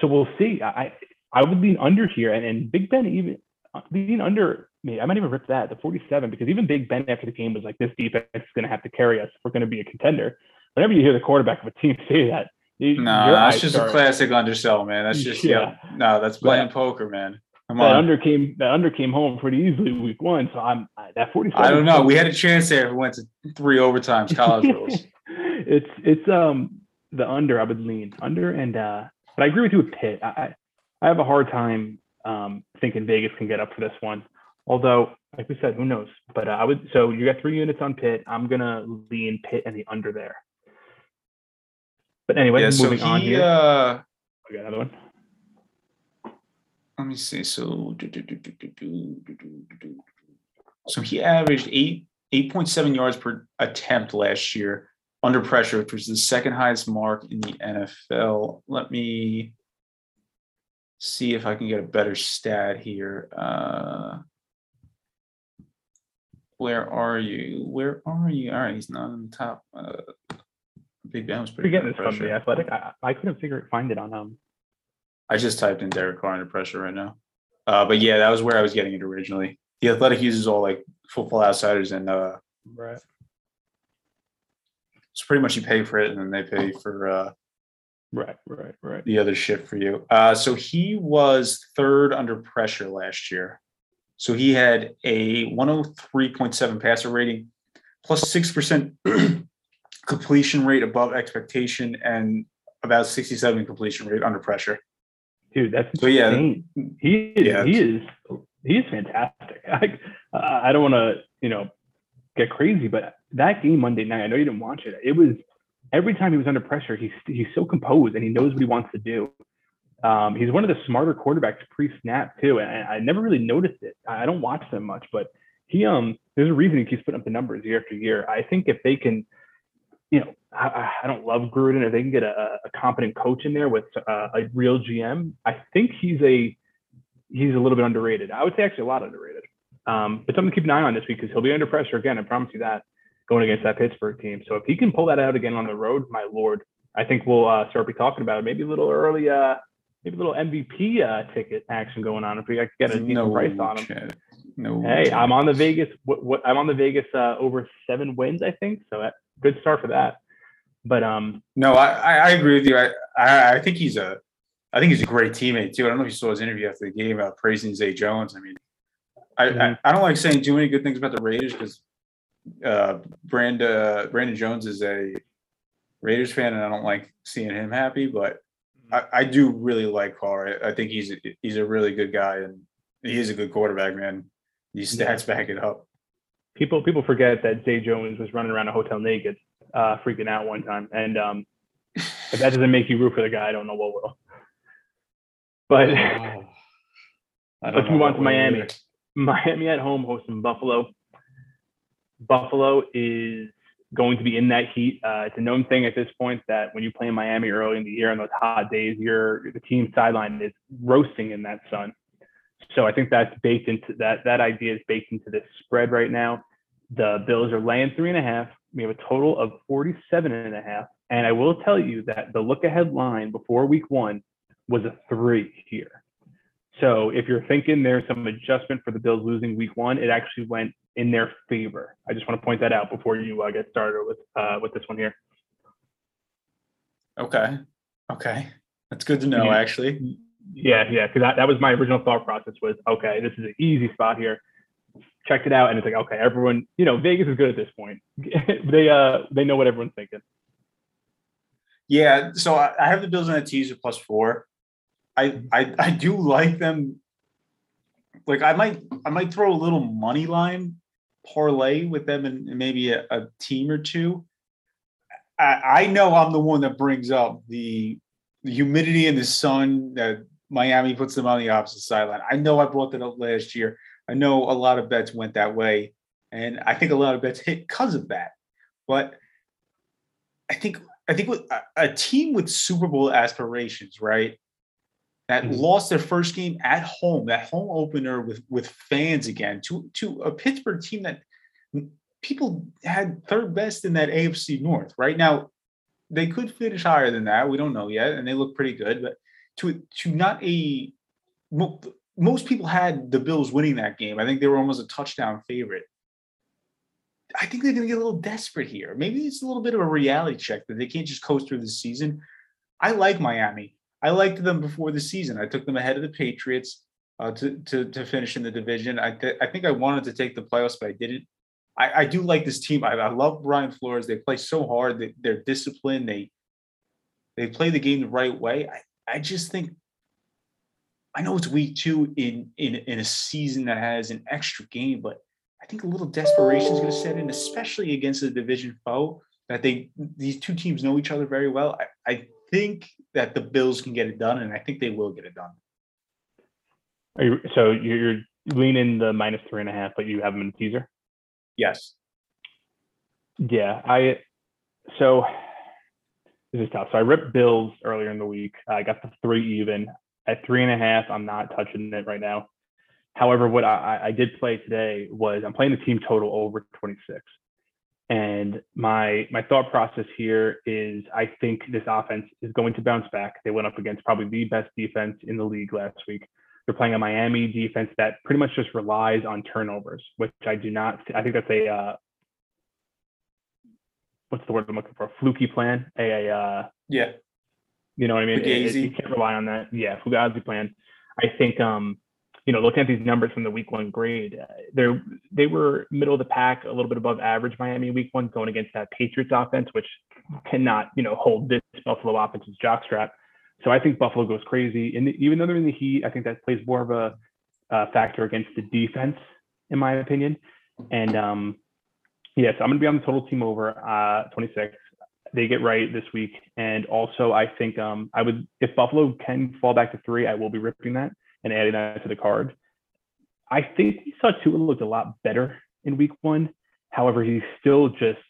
so we'll see. I I would lean under here, and, and Big Ben even uh, lean under me. I might even rip that the 47 because even Big Ben after the game was like, "This defense is going to have to carry us. We're going to be a contender." Whenever you hear the quarterback of a team say that, no, that's just a classic undersell, man. That's just yeah. yeah. No, that's playing but, poker, man. Come that on. under came that under came home pretty easily week one. So I'm that 47. I don't know. We had a chance there if we went to three overtimes college rules. it's it's um the under I would lean under and uh but I agree with you with Pitt. I I have a hard time um thinking Vegas can get up for this one. Although, like we said, who knows? But uh, I would. So you got three units on Pitt. I'm gonna lean Pitt and the under there. But anyway, yeah, moving so he, on here. Uh, I got another one. Let me see. So, so he averaged eight eight point seven yards per attempt last year under pressure, which was the second highest mark in the NFL. Let me see if I can get a better stat here. Uh, where are you? Where are you? All right, he's not on the top. Uh, Big Ben was pretty. Getting this from the athletic. I, I couldn't figure find it on um. I just typed in Derek Carr under pressure right now. Uh, but yeah, that was where I was getting it originally. The athletic uses all like football outsiders and uh right. So pretty much you pay for it and then they pay for uh Right, right, right. the other shit for you. Uh, so he was third under pressure last year. So he had a 103.7 passer rating, plus six percent completion rate above expectation, and about 67 completion rate under pressure. Dude, that's So, yeah. insane. He is, Yeah. he is he is fantastic. I I don't want to you know get crazy, but that game Monday night, I know you didn't watch it. It was every time he was under pressure, he's he's so composed and he knows what he wants to do. Um, he's one of the smarter quarterbacks pre-snap too, and I, I never really noticed it. I don't watch them much, but he um there's a reason he keeps putting up the numbers year after year. I think if they can, you know, I- I, don't love Gruden. If they can get a, a competent coach in there with uh, a real GM, I think he's a he's a little bit underrated. I would say actually a lot underrated. Um, but something to keep an eye on this week because he'll be under pressure again. I promise you that going against that Pittsburgh team. So if he can pull that out again on the road, my lord, I think we'll uh, start be talking about it. Maybe a little early, uh, maybe a little MVP uh, ticket action going on if we could get a decent price on him. chance. No. Hey, chance. I'm on the Vegas. What, what I'm on the Vegas uh, over seven wins, I think. So that, good start for that. But um, No, I, I, I agree with you. I, I, I think he's a, I think he's a great teammate too. I don't know if you saw his interview after the game about praising Zay Jones. I mean, I, I, Mhm. I don't like saying too many good things about the Raiders because uh, Brand, uh, Brandon Jones is a Raiders fan, and I don't like seeing him happy. But I, I do really like Carr. I, I think he's he's a really good guy, and he is a good quarterback, man. These Yeah. stats back it up. People people forget that Zay Jones was running around a hotel naked, uh, freaking out one time. And um, if that doesn't make you root for the guy, I don't know what will. But I don't Let's move on to Miami. either. Miami at home hosting Buffalo. Buffalo is going to be in that heat. Uh, it's a known thing at this point that when you play in Miami early in the year on those hot days, your the team sideline is roasting in that sun. So I think that's baked into that. That idea is baked into this spread right now. The Bills are laying three and a half. We have a total of 47 and a half. And I will tell you that the look ahead line before week one was a three here. So if you're thinking there's some adjustment for the Bills losing week one, it actually went in their favor. I just want to point that out before you uh, get started with uh, with this one here. Okay. Okay. That's good to know, Yeah. actually. Yeah, yeah, because that, that was my original thought process was okay, this is an easy spot here. Checked it out, and it's like okay, everyone, you know, Vegas is good at this point. they uh they know what everyone's thinking. Yeah, so I, I have the Bills on a teaser plus four. I, I I do like them. Like I might I might throw a little money line parlay with them and maybe a, a team or two. I, I know I'm the one that brings up the, the humidity and the sun that Miami puts them on the opposite sideline. I know I brought that up last year. I know a lot of bets went that way, and I think a lot of bets hit because of that. But I think I think with a, team with Super Bowl aspirations, right? That Mhm. lost their first game at home, that home opener with with fans again, to to a Pittsburgh team that people had third best in that AFC North. Right now, they could finish higher than that. We don't know yet, and they look pretty good. But to to not a most people had the Bills winning that game. I think they were almost a touchdown favorite. I think they're going to get a little desperate here. Maybe it's a little bit of a reality check that they can't just coast through the season. I like Miami. I liked them before the season. I took them ahead of the Patriots uh, to, to to finish in the division. I th- I think I wanted to take the playoffs, but I didn't. I, I do like this team. I, I love Brian Flores. They play so hard. They, they're disciplined. They they play the game the right way. I, I just think I know it's week two in in in a season that has an extra game, but I think a little desperation is going to set in, especially against a division foe. That they these two teams know each other very well. I, I think that the Bills can get it done, and I think they will get it done. Are you, so you're, leaning the minus three and a half, but you have them in teaser. Yes. Yeah, I so this is tough. So I ripped Bills earlier in the week. I got the three even at three and a half. I'm not touching it right now. However, what I, I did play today was I'm playing the team total over 26. And my my thought process here is I think this offense is going to bounce back. They went up against probably the best defense in the league last week. They're playing a Miami defense that pretty much just relies on turnovers, which I do not. I think that's a uh, what's the word I'm looking for? A Fluky plan. A, a uh, Yeah. You know what I mean? It- it- you can't rely on that. Yeah, Fugazi plan. I think, um, you know, looking at these numbers from the week one grade, uh, they're they were middle of the pack, a little bit above average. Miami week one going against that Patriots offense, which cannot, you know, hold this Buffalo offense's jockstrap. So I think Buffalo goes crazy, and even though they're in the heat, I think that plays more of a, uh factor against the defense, in my opinion. And um, yes, I'm going to be on the total team over uh, 26 they get right this week. And also, I think um, I would, if Buffalo can fall back to three, I will be ripping that and adding that to the card. I think we saw Tua looked a lot better in week one. However, he's still just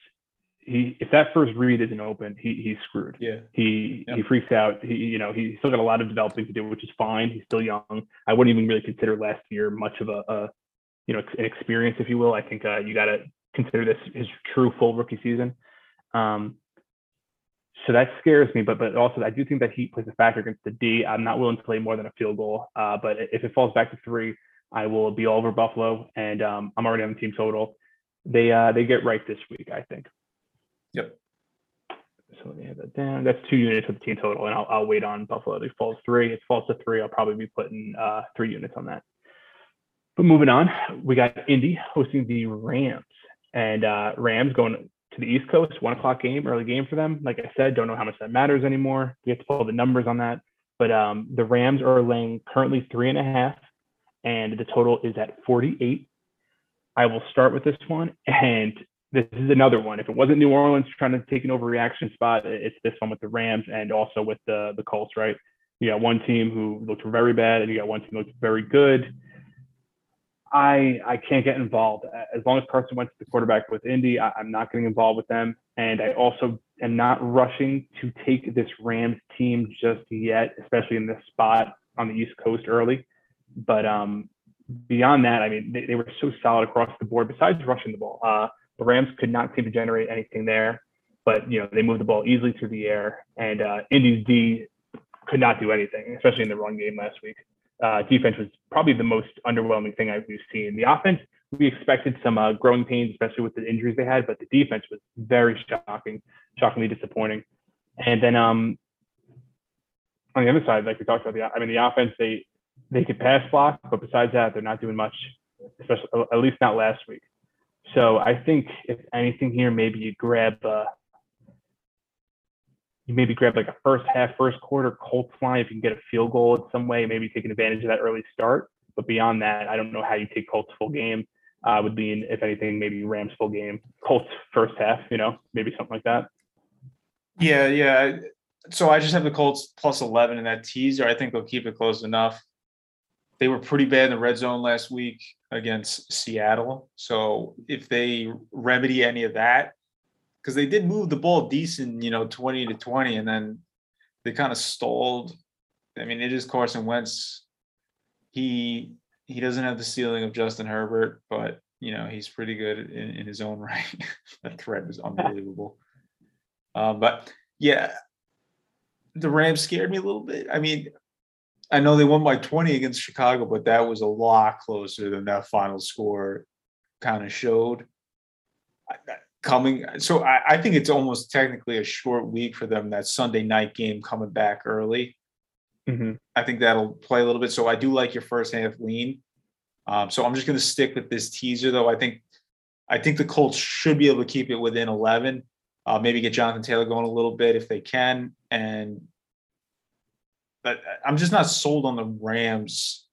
he. If that first read isn't open, he he's screwed. Yeah. He he freaks out. He you know he's still got a lot of developing to do, which is fine. He's still young. I wouldn't even really consider last year much of a, a you know an experience, if you will. I think uh, you got to consider this his true full rookie season. Um, so that scares me, but but also I do think that he plays a factor against the D. I'm not willing to play more than a field goal, uh, but if it falls back to three, I will be all over Buffalo, and um, I'm already on the team total. They uh, they get right this week, I think. Yep. So let me have that down. That's two units of the team total, and I'll, I'll wait on Buffalo. If it falls three, if it falls to three, I'll probably be putting uh, three units on that. But moving on, we got Indy hosting the Rams, and uh, Rams going to the East Coast, one o'clock game, early game for them. Like I said, don't know how much that matters anymore. We have to pull the numbers on that. But um, the Rams are laying currently three and a half, and the total is at 48. I will start with this one, and this is another one. If it wasn't New Orleans trying to take an overreaction spot, it's this one with the Rams and also with the the Colts, right? You got one team who looked very bad, and you got one team who looked very good. I I can't get involved as long as Carson Wentz is the quarterback with Indy. I, I'm not getting involved with them, and I also am not rushing to take this Rams team just yet, especially in this spot on the East Coast early. But um, beyond that, I mean, they, they were so solid across the board. Besides rushing the ball, uh, the Rams could not seem to generate anything there. But you know, they moved the ball easily through the air, and uh, Indy's D could not do anything, especially in the run game last week uh, defense was probably the most underwhelming thing I've seen. The offense, we expected some uh, growing pains, especially with the injuries they had, but the defense was very shocking, shockingly disappointing. And then um, on the other side, like we talked about, the I mean, the offense they they could pass block, but besides that, they're not doing much, especially at least not last week. So I think if anything here, maybe you grab uh, you maybe grab like a first half, first quarter Colts line if you can get a field goal in some way, maybe taking advantage of that early start. But beyond that, I don't know how you take Colts full game. Uh, would be, if anything, maybe Rams full game, Colts first half, you know, maybe something like that. Yeah, yeah. So I just have the Colts plus 11 in that teaser. I think they'll keep it close enough. They were pretty bad in the red zone last week against Seattle. So if they remedy any of that, because they did move the ball decent, you know, 20 to 20, and then they kind of stalled. I mean, it is Carson Wentz. He he doesn't have the ceiling of Justin Herbert, but you know, he's pretty good in, in his own right. that threat was unbelievable. Um, but yeah, the Rams scared me a little bit. I mean, I know they won by 20 against Chicago, but that was a lot closer than that final score kind of showed. I- Coming, so I, I think it's almost technically a short week for them. That Sunday night game coming back early. Mm-hmm. I think that'll play a little bit. So I do like your first half lean. Um, so I'm just going to stick with this teaser, though. I think, I think the Colts should be able to keep it within 11. Uh, maybe get Jonathan Taylor going a little bit if they can, and but I'm just not sold on the Rams.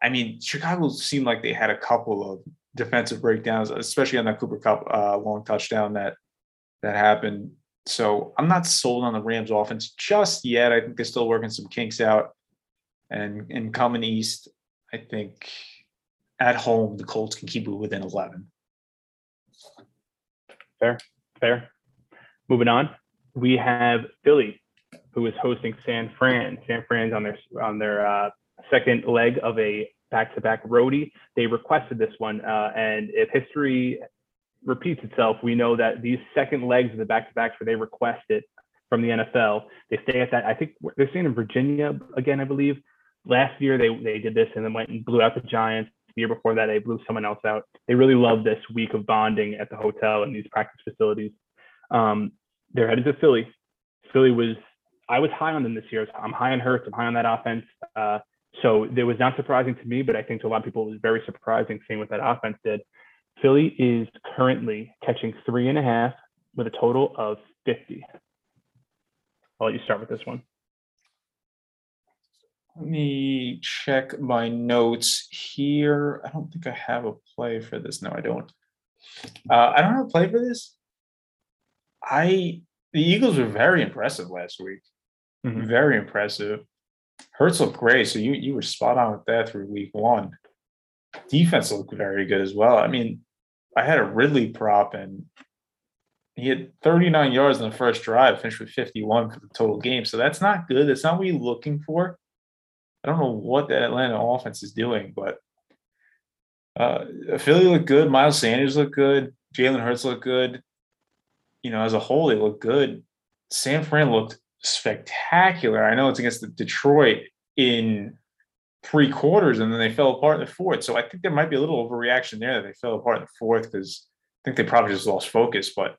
I mean, Chicago seemed like they had a couple of defensive breakdowns, especially on that Cooper Kupp uh, long touchdown that that happened. So I'm not sold on the Rams offense just yet. I think they're still working some kinks out. And and coming east, I think at home the Colts can keep it within 11. Fair, fair. Moving on, we have Philly, who is hosting San Fran. San Fran's on their on their uh, second leg of a back-to-back roadie. They requested this one, uh, and if history repeats itself, we know that these second legs of the back-to-backs where they request it from the NFL, they stay at that. I think they're staying in Virginia again, I believe. Last year they they did this and then went and blew out the Giants. The year before that, they blew someone else out. They really love this week of bonding at the hotel and these practice facilities. Um, they're headed to Philly. Philly was I was high on them this year. I'm high on Hurts. I'm high on that offense. Uh, so it was not surprising to me, but I think to a lot of people it was very surprising seeing what that offense did. Philly is currently catching three and a half with a total of 50. I'll let you start with this one. Let me check my notes here. I don't think I have a play for this. No, I don't. Uh, I don't have a play for this. I the Eagles were very impressive last week. Mhm. Very impressive. Hurts looked great, so you you were spot on with that through week one. Defense looked very good as well. I mean, I had a Ridley prop and he had 39 yards in the first drive, finished with 51 for the total game. So that's not good. That's not what you're looking for. I don't know what that Atlanta offense is doing, but uh, Philly looked good. Miles Sanders looked good. Jalen Hurts looked good. You know, as a whole, they looked good. San Fran looked spectacular. I know it's against the Detroit in three quarters, and then they fell apart in the fourth. So I think there might be a little overreaction there that they fell apart in the fourth because I think they probably just lost focus. But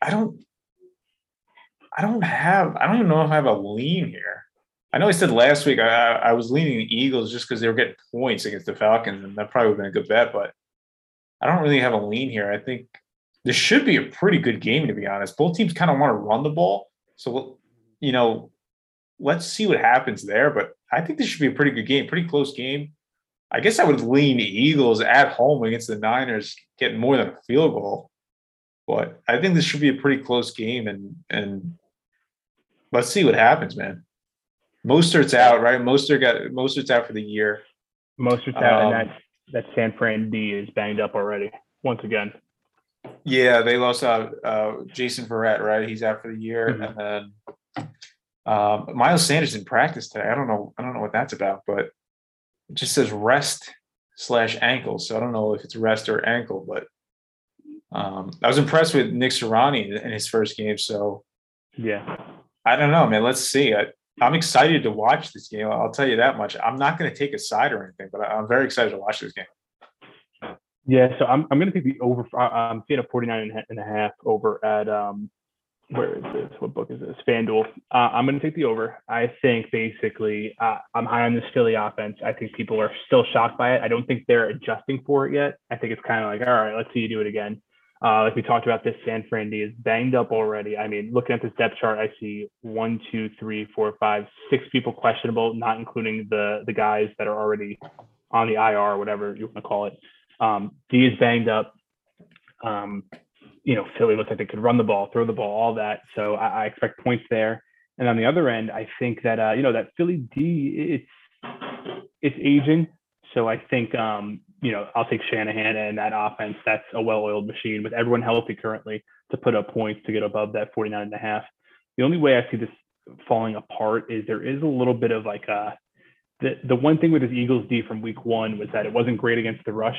I don't, I don't have, I don't even know if I have a lean here. I know I said last week I, I was leaning the Eagles just because they were getting points against the Falcons, and that probably would have been a good bet. But I don't really have a lean here. I think this should be a pretty good game, to be honest. Both teams kind of want to run the ball, so you know, let's see what happens there. But I think this should be a pretty good game, pretty close game. I guess I would lean Eagles at home against the Niners, getting more than a field goal. But I think this should be a pretty close game, and and let's see what happens, man. Mostert's out, right? Mostert got Mostert's out for the year. Mostert's out, Um, and that that San Fran D is banged up already once again. Yeah, they lost uh, uh, Jason Verrett, right? He's out for the year, Mhm. and then um, Miles Sanders in practice today. I don't know. I don't know what that's about, but it just says rest slash ankle. So I don't know if it's rest or ankle, but um, I was impressed with Nick Sirianni in, in his first game. So Yeah. I don't know, man. Let's see. I, I'm excited to watch this game. I'll tell you that much. I'm not going to take a side or anything, but I'm very excited to watch this game. Yeah, so I'm I'm gonna take the over. I'm seeing a 49 and a- half over at um, where is this? What book is this? FanDuel. Uh, I'm gonna take the over. I think basically uh, I'm high on this Philly offense. I think people are still shocked by it. I don't think they're adjusting for it yet. I think it's kind of like, all right, let's see you do it again. Uh, like we talked about, this San Fran D is banged up already. I mean, looking at this depth chart, I see one, two, three, four, five, six people questionable, not including the the guys that are already on the IR or whatever you want to call it. Um, D is banged up. Um, you know, Philly looks like they could run the ball, throw the ball, all that. So I, I expect points there. And on the other end, I think that uh, you know that Philly D, it's it's aging. So I think um, you know I'll take Shanahan and that offense. That's a well-oiled machine with everyone healthy currently to put up points to get above that 49 and a half. The only way I see this falling apart is there is a little bit of like a the the one thing with this Eagles D from week one was that it wasn't great against the rush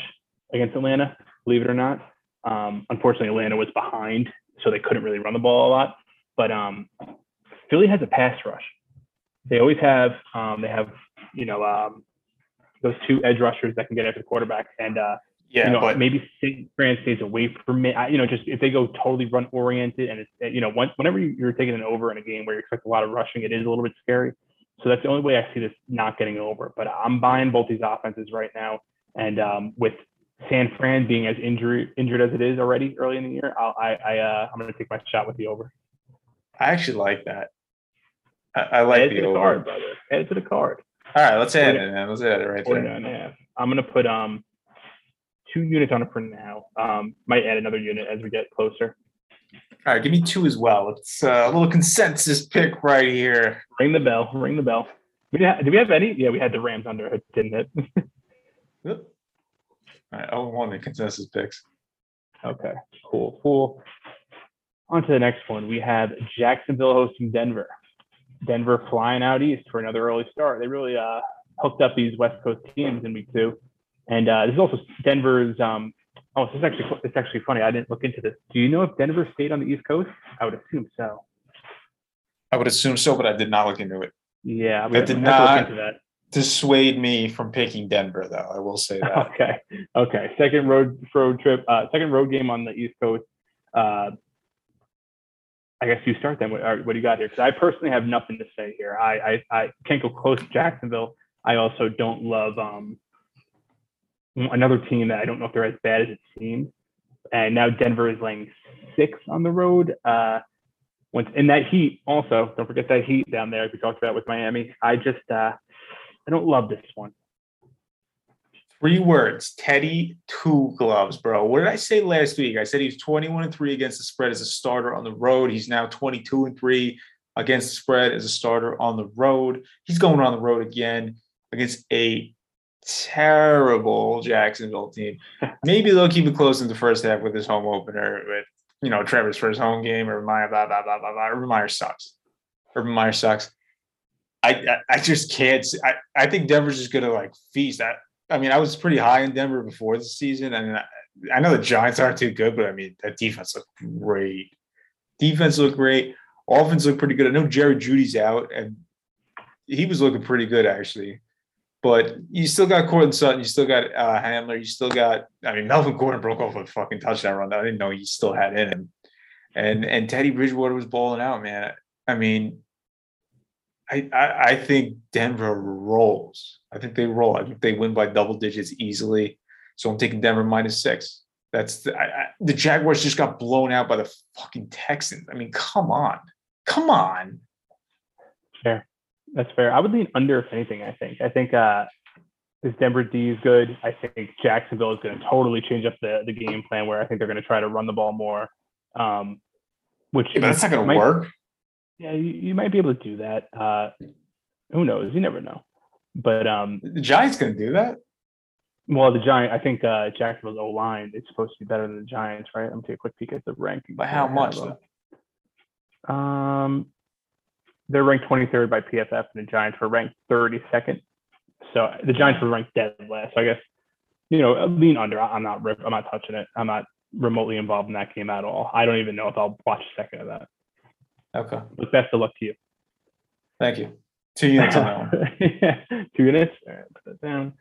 against Atlanta, believe it or not. Um, unfortunately, Atlanta was behind, so they couldn't really run the ball a lot. But um, Philly has a pass rush. They always have. Um, they have, you know, um, those two edge rushers that can get after the quarterback, and uh, Yeah, you know, but maybe Fran stays away from it. I- You know, just if they go totally run oriented, and it's you know, once, whenever you- you're taking an over in a game where you expect a lot of rushing, it is a little bit scary. So that's the only way I see this not getting over. But I'm buying both these offenses right now, and um, with San Fran being as injury injured as it is already early in the year, I'll, I, I uh, I'm going to take my shot with the over. I actually like that. I, I like Add the to the over. card, brother. Add to the card. All right, let's add it, man. Let's add it right there. and a half. I'm going to put um two units on it for now. Um, might add another unit as we get closer. All right, give me two as well. It's uh, a little consensus pick right here. Ring the bell. Ring the bell. We did, did we have any? Yeah, we had the Rams under it, didn't it? All right, oh, one the consensus picks. okay, cool, cool. On to the next one. We have Jacksonville hosting Denver. Denver flying out east for another early start. They really uh, hooked up these West Coast teams in week two. And uh, this is also Denver's. Um, oh, this is actually it's actually funny. I didn't look into this. Do you know if Denver stayed on the East Coast? I would assume so. I would assume so, but I did not look into it. Yeah, we That did we have to not- look into that. Dissuade me from picking Denver, though. I will say that. Okay. Okay. Second road road trip. Uh, second road game on the East Coast. Uh, I guess you start then. What, what do you got here? Because I personally have nothing to say here. I, I I can't go close to Jacksonville. I also don't love um another team that I don't know if they're as bad as it seems. And now Denver is laying six on the road. Uh, once in that heat, also don't forget that heat down there. As we talked about with Miami. I just uh, I don't love this one. Three words: Teddy two gloves, bro. What did I say last week? I said he was twenty-one and three against the spread as a starter on the road. He's now twenty-two and three against the spread as a starter on the road. He's going on the road again against a terrible Jacksonville team. Maybe they'll keep it close in the first half with his home opener with you know Trevor's first home game or Meyer blah blah blah blah blah. Urban Meyer sucks. Urban Meyer sucks. I, I, just can't. I, I think Denver's just gonna like feast. I, I mean, I was pretty high in Denver before the season, and I, I know the Giants aren't too good, but I mean that defense looked great. Defense looked great. Offense looked pretty good. I know Jerry Jeudy's out, and he was looking pretty good actually. But you still got Courtland Sutton, you still got uh, Hamler, you still got. I mean, Melvin Gordon broke off a fucking touchdown run I didn't know he still had in him, and and Teddy Bridgewater was balling out, man. I mean, I, I, I think Denver rolls. I think they roll. I think they win by double digits easily. So I'm taking Denver minus six. That's the, I, I, the Jaguars just got blown out by the fucking Texans. I mean, come on, come on. Fair, that's fair. I would lean under if anything. I think. I think uh, this Denver D is good. I think Jacksonville is going to totally change up the the game plan where I think they're going to try to run the ball more. Um, which yeah, that's not going to work yeah, you, you might be able to do that. Uh, who knows? You never know. But um, the Giants going to do that. Well, the Giant, I think uh, Jacksonville's O line is supposed to be better than the Giants, right? I'm gonna take a quick peek at the ranking. By how much? Um, they're ranked 23rd by PFF, and the Giants were ranked 32nd. So the Giants were ranked dead last. So I guess you know lean under. I'm not. I'm not touching it. I'm not remotely involved in that game at all. I don't even know if I'll watch a second of that. Okay. But best of luck to you. Thank you. Two units on that one. Two units. All right, put that down.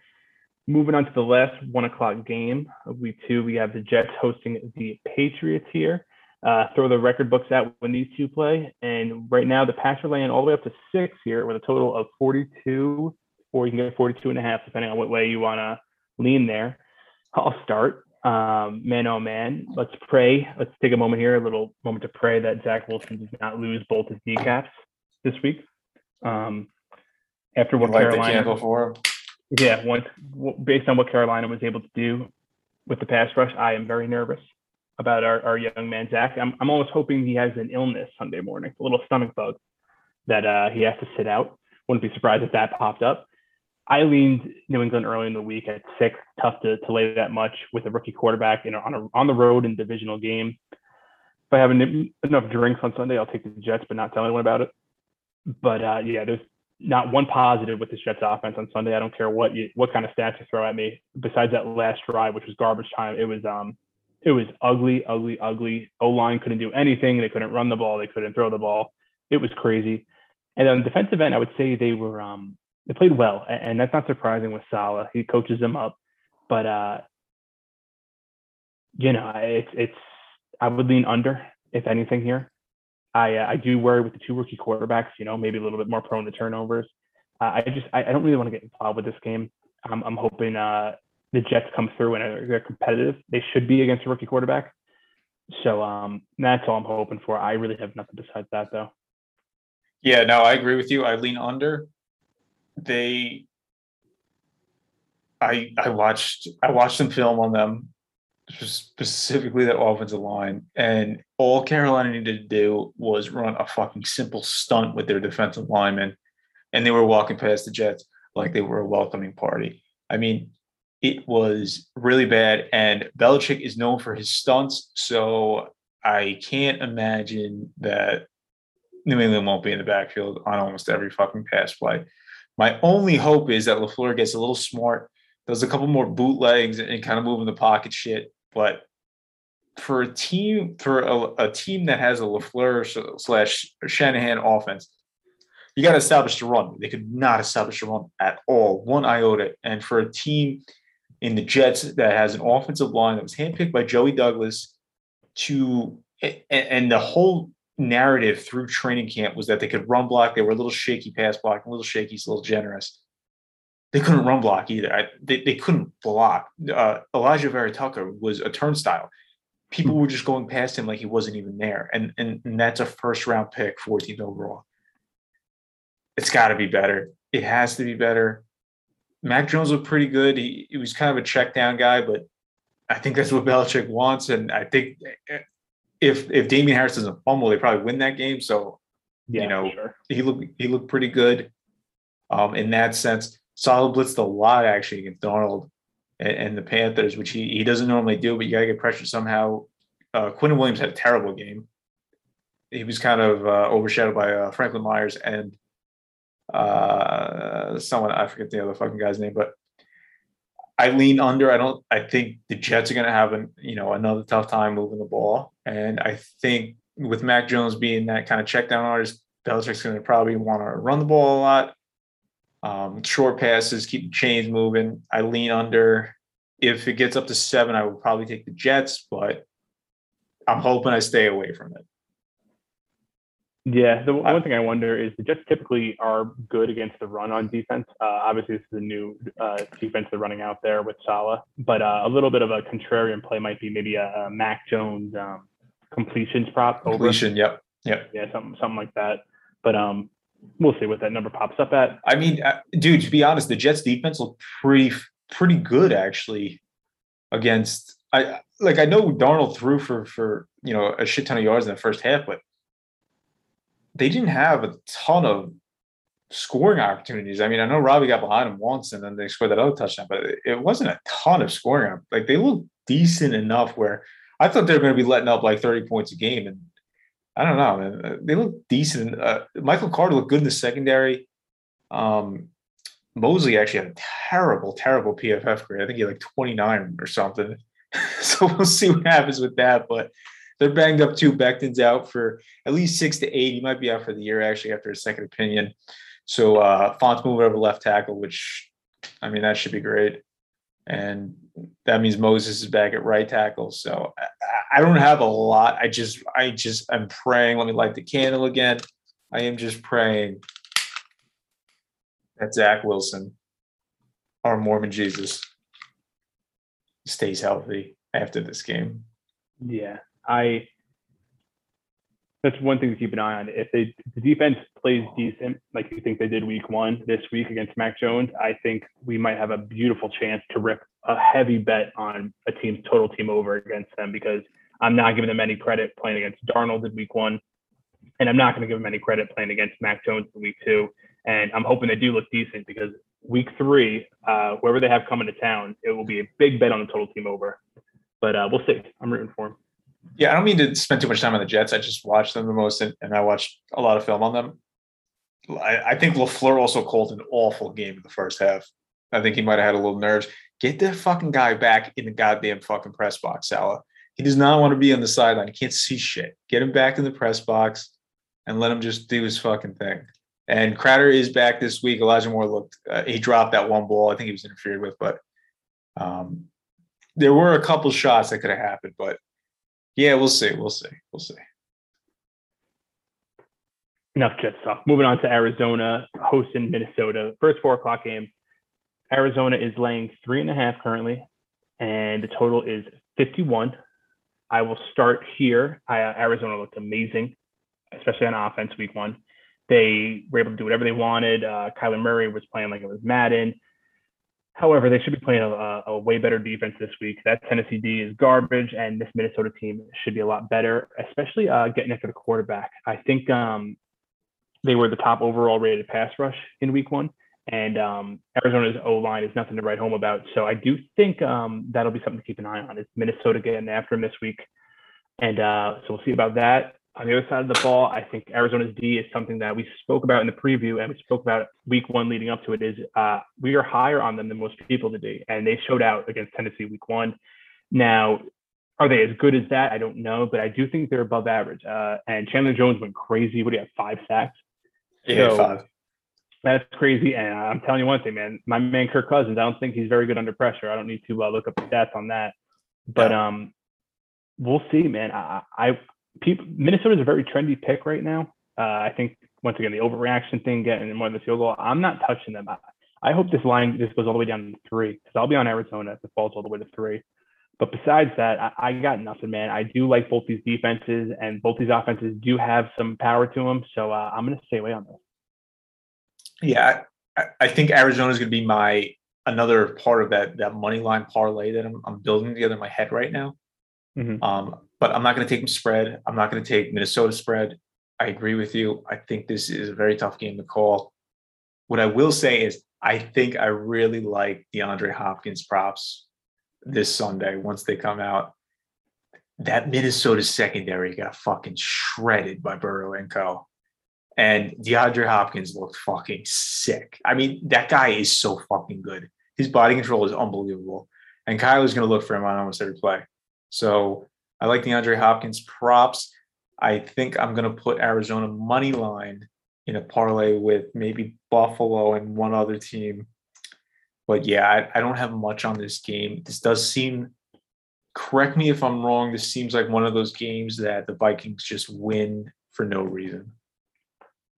Moving on to the last one o'clock game of week two, we have the Jets hosting the Patriots here. Uh, throw the record books out when these two play. And right now, the Pats are laying all the way up to six here with a total of 42, or you can get 42 and a half, depending on what way you want to lean there. I'll start um, man oh man. Let's pray. Let's take a moment here, a little moment to pray that Zach Wilson does not lose both his kneecaps this week. Um, after what Carolina for him. Yeah, once based on what Carolina was able to do with the pass rush, I am very nervous about our, our young man Zach. I'm I'm almost hoping he has an illness Sunday morning, a little stomach bug that uh, he has to sit out. Wouldn't be surprised if that popped up. I leaned New England early in the week at six. Tough to, to lay that much with a rookie quarterback, know, on a, on the road in divisional game. If I have enough drinks on Sunday, I'll take the Jets, but not tell anyone about it. But uh, yeah, there's not one positive with the Jets offense on Sunday. I don't care what you what kind of stats you throw at me. Besides that last drive, which was garbage time, it was um it was ugly, ugly, ugly. O line couldn't do anything. They couldn't run the ball. They couldn't throw the ball. It was crazy. And on defensive end, I would say they were um they played well, and that's not surprising with Saleh. He coaches them up, but uh, you know, it's it's I would lean under if anything here. I uh, I do worry with the two rookie quarterbacks. You know, maybe a little bit more prone to turnovers. Uh, I just I, I, don't really want to get involved with this game. I'm I'm hoping uh, the Jets come through and they're competitive. They should be against a rookie quarterback. So um, that's all I'm hoping for. I really have nothing besides that though. Yeah, no, I agree with you. I lean under they I I watched I watched some film on them, specifically that offensive line, and all Carolina needed to do was run a fucking simple stunt with their defensive linemen, and they were walking past the Jets like they were a welcoming party. I mean, it was really bad, and Belichick is known for his stunts, so I can't imagine that New England won't be in the backfield on almost every fucking pass play. My only hope is that LaFleur gets a little smart, does a couple more bootlegs and, kind of move in the pocket shit. But for a team, for a, a team that has a LaFleur slash Shanahan offense, you got to establish the run. They could not establish the run at all, one iota. And for a team in the Jets that has an offensive line that was handpicked by Joey Douglas to and, and the whole narrative through training camp was that they could run block. They were a little shaky pass block, a little shaky, a little generous. They couldn't run block either. I, they, they couldn't block. Uh, Alijah Vera-Tucker was a turnstile. People hmm. were just going past him like he wasn't even there. And, and, and that's a first round pick, 14th overall. It's got to be better. It has to be better. Mac Jones looked pretty good. He, he was kind of a check down guy, but I think that's what Belichick wants. And I think eh, eh, if if Damien Harris doesn't fumble, they probably win that game. So Yeah, you know, sure. he looked he looked pretty good um, in that sense. Saleh blitzed a lot actually against Darnold and, and the Panthers, which he he doesn't normally do, but you gotta get pressure somehow. Uh, Quinn Williams had a terrible game. He was kind of uh, overshadowed by uh, Franklin Myers and uh, someone I forget the other fucking guy's name, but I lean under. I don't. I think the Jets are going to have an you know another tough time moving the ball, and I think with Mac Jones being that kind of check down artist, Belichick's going to probably want to run the ball a lot. Um, short passes, keep the chains moving. I lean under. If it gets up to seven, I would probably take the Jets, but I'm hoping I stay away from it. Yeah, the one thing I wonder is the Jets typically are good against the run on defense. Uh, obviously, this is a new uh, defense they're running out there with Saleh, but uh, a little bit of a contrarian play might be maybe a, a Mac Jones um, completions prop over. Completion, yep, yep. Yeah, something something like that. But um, we'll see what that number pops up at. I mean, uh, dude, to be honest, the Jets defense looked pretty pretty good actually against I like I know Darnold threw for for you know a shit ton of yards in the first half, but they didn't have a ton of scoring opportunities. I mean, I know Robby got behind him once and then they scored that other touchdown, but it, wasn't a ton of scoring. Like they looked decent enough where I thought they were going to be letting up like 30 points a game. And I don't know, man. They look decent. Uh, Michael Carter looked good in the secondary. Um, Mosley actually had a terrible, terrible PFF grade. I think he had like 29 or something. so we'll see what happens with that. But they're banged up too. Becton's out for at least six to eight. He might be out for the year actually after a second opinion. So uh Fant's moving over left tackle, which I mean that should be great. And that means Moses is back at right tackle. So I, I don't have a lot. I just I just I'm praying. Let me light the candle again. I am just praying that Zach Wilson, our Mormon Jesus, stays healthy after this game. Yeah, I. That's one thing to keep an eye on. If they the defense plays decent, like you think they did week one this week against Mac Jones, I think we might have a beautiful chance to rip a heavy bet on a team's total team over against them because I'm not giving them any credit playing against Darnold in week one. And I'm not going to give them any credit playing against Mac Jones in week two. And I'm hoping they do look decent because week three, uh, whoever they have coming to town, it will be a big bet on the total team over. But uh, we'll see. I'm rooting for them. Yeah, I don't mean to spend too much time on the Jets. I just watched them the most, and, and I watched a lot of film on them. I, I think LaFleur also called an awful game in the first half. I think he might have had a little nerves. Get that fucking guy back in the goddamn fucking press box, Saleh. He does not want to be on the sideline. He can't see shit. Get him back in the press box and let him just do his fucking thing. And Crowder is back this week. Elijah Moore looked, uh, he dropped that one ball. I think he was interfered with, but um, there were a couple shots that could have happened. But yeah, we'll see. We'll see. We'll see. Enough Jets talk. Moving on to Arizona hosting Minnesota. First four o'clock game. Arizona is laying three and a half currently, and the total is 51. I will start here. I, uh, Arizona looked amazing, especially on offense week one. They were able to do whatever they wanted. Uh, Kyler Murray was playing like it was Madden. However, they should be playing a, a, way better defense this week. That Tennessee D is garbage, and this Minnesota team should be a lot better, especially uh, getting after the quarterback. I think um, they were the top overall rated pass rush in week one, and um, Arizona's O line is nothing to write home about. So I do think um, that'll be something to keep an eye on. Is Minnesota getting after him this week? And uh, so we'll see about that. On the other side of the ball, I think Arizona's D is something that we spoke about in the preview and we spoke about week one leading up to it. Is uh, we are higher on them than most people today, and they showed out against Tennessee week one. Now, are they as good as that? I don't know, but I do think they're above average. Uh, and Chandler Jones went crazy. What do you have? Five sacks. Yeah, so, five. That's crazy. And I'm telling you one thing, man. My man Kirk Cousins, I don't think he's very good under pressure. I don't need to uh, look up the stats on that, but yeah. um, we'll see, man. I, I people, Minnesota's a very trendy pick right now. Uh, I think once again the overreaction thing, getting more than the field goal. I'm not touching them. I, I hope this line just goes all the way down to three because I'll be on Arizona if it falls all the way to three. But besides that, I, I, got nothing, man. I do like both these defenses, and both these offenses do have some power to them. So uh, I'm going to stay away on this. Yeah, I, I think Arizona is going to be my another part of that that money line parlay that I'm, I'm building together in my head right now. Mm-hmm. Um, but I'm not going to take them spread. I'm not going to take Minnesota spread. I agree with you. I think this is a very tough game to call. What I will say is, I think I really like DeAndre Hopkins props this Sunday once they come out. That Minnesota secondary got fucking shredded by Burrow and Co. And DeAndre Hopkins looked fucking sick. I mean, that guy is so fucking good. His body control is unbelievable. And Kyler is going to look for him on almost every play. So I like the DeAndre Hopkins props. I think I'm going to put Arizona money line in a parlay with maybe Buffalo and one other team but yeah, I, I don't have much on this game. This does seem, correct me if I'm wrong, this seems like one of those games that the Vikings just win for no reason.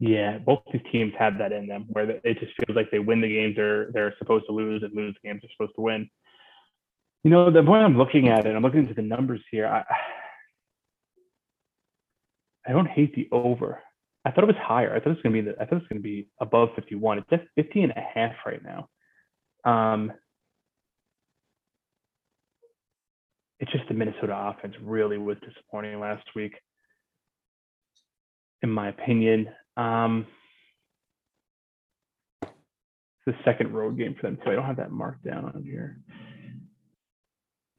Yeah, both these teams have that in them where it just feels like they win the games they're they're supposed to lose and lose the games they're supposed to win. You know, the point I'm looking at it, I'm looking into the numbers here. I I don't hate the over. I thought it was higher. I thought it was gonna be the, I thought it was gonna be above 51. It's at 50 and a half right now. Um, it's just the Minnesota offense really was disappointing last week, in my opinion. Um, it's the second road game for them too. I don't have that marked down on here.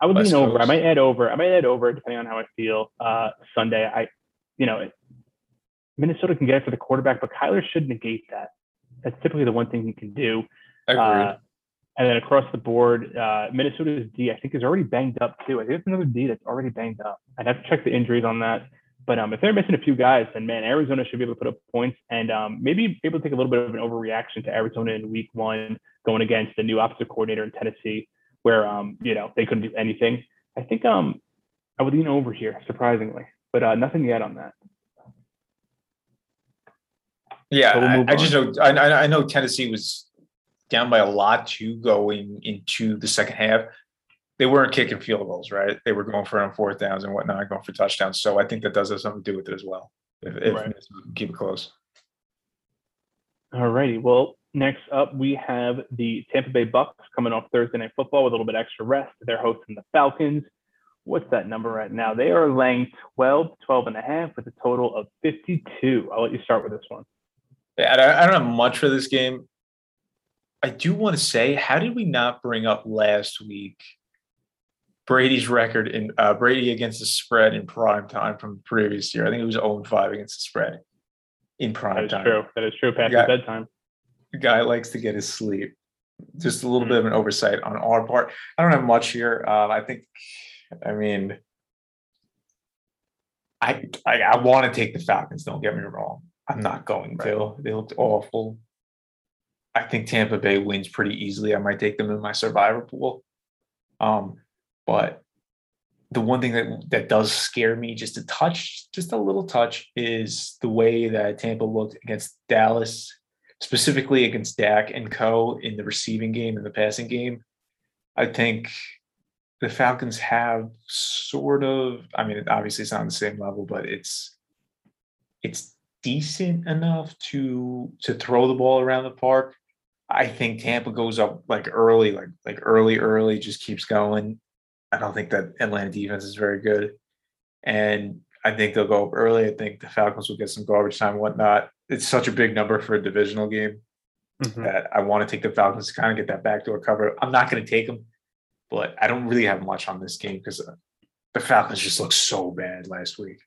I would lean over. I might add over. I might add over depending on how I feel. Uh, Sunday, I, you know, Minnesota can get it for the quarterback, but Kyler should negate that. That's typically the one thing he can do. Uh, and then across the board, uh, Minnesota's D, I think, is already banged up too. I think it's another D that's already banged up. I'd have to check the injuries on that. But um, if they're missing a few guys, then man, Arizona should be able to put up points and um, maybe able to take a little bit of an overreaction to Arizona in week one, going against the new offensive coordinator in Tennessee, where um, you know they couldn't do anything. I think um, I would lean over here, surprisingly, but uh, nothing yet on that. Yeah, so we'll I, I just know I, I know Tennessee was down by a lot too going into the second half. They weren't kicking field goals, right? They were going for on fourth downs and whatnot, going for touchdowns. So I think that does have something to do with it as well. If, if right. keep it close. All righty. Well, next up we have the Tampa Bay Bucks coming off Thursday Night Football with a little bit extra rest. They're hosting the Falcons. What's that number right now? They are laying 12, 12 and a half with a total of 52. I'll let you start with this one. Yeah, I don't have much for this game. I do want to say, how did we not bring up last week Brady's record in uh, Brady against the spread in prime time from the previous year? I think it was 0 5 against the spread in prime that is time. True. That is true. Past guy, bedtime. The guy likes to get his sleep. Just a little mm-hmm. bit of an oversight on our part. I don't have much here. Um, I think, I mean, I, I, I want to take the Falcons. Don't get me wrong. I'm not going right. to. They looked awful. I think Tampa Bay wins pretty easily. I might take them in my survivor pool. Um, but the one thing that that does scare me just a touch, just a little touch, is the way that Tampa looked against Dallas, specifically against Dak and Co. in the receiving game and the passing game. I think the Falcons have sort of, I mean, obviously it's not on the same level, but it's it's decent enough to to throw the ball around the park. I think Tampa goes up like early, like like early, early, just keeps going. I don't think that Atlanta defense is very good. And I think they'll go up early. I think the Falcons will get some garbage time, whatnot. It's such a big number for a divisional game mm-hmm. that I want to take the Falcons to kind of get that backdoor cover. I'm not going to take them, but I don't really have much on this game because uh, the Falcons just looked so bad last week.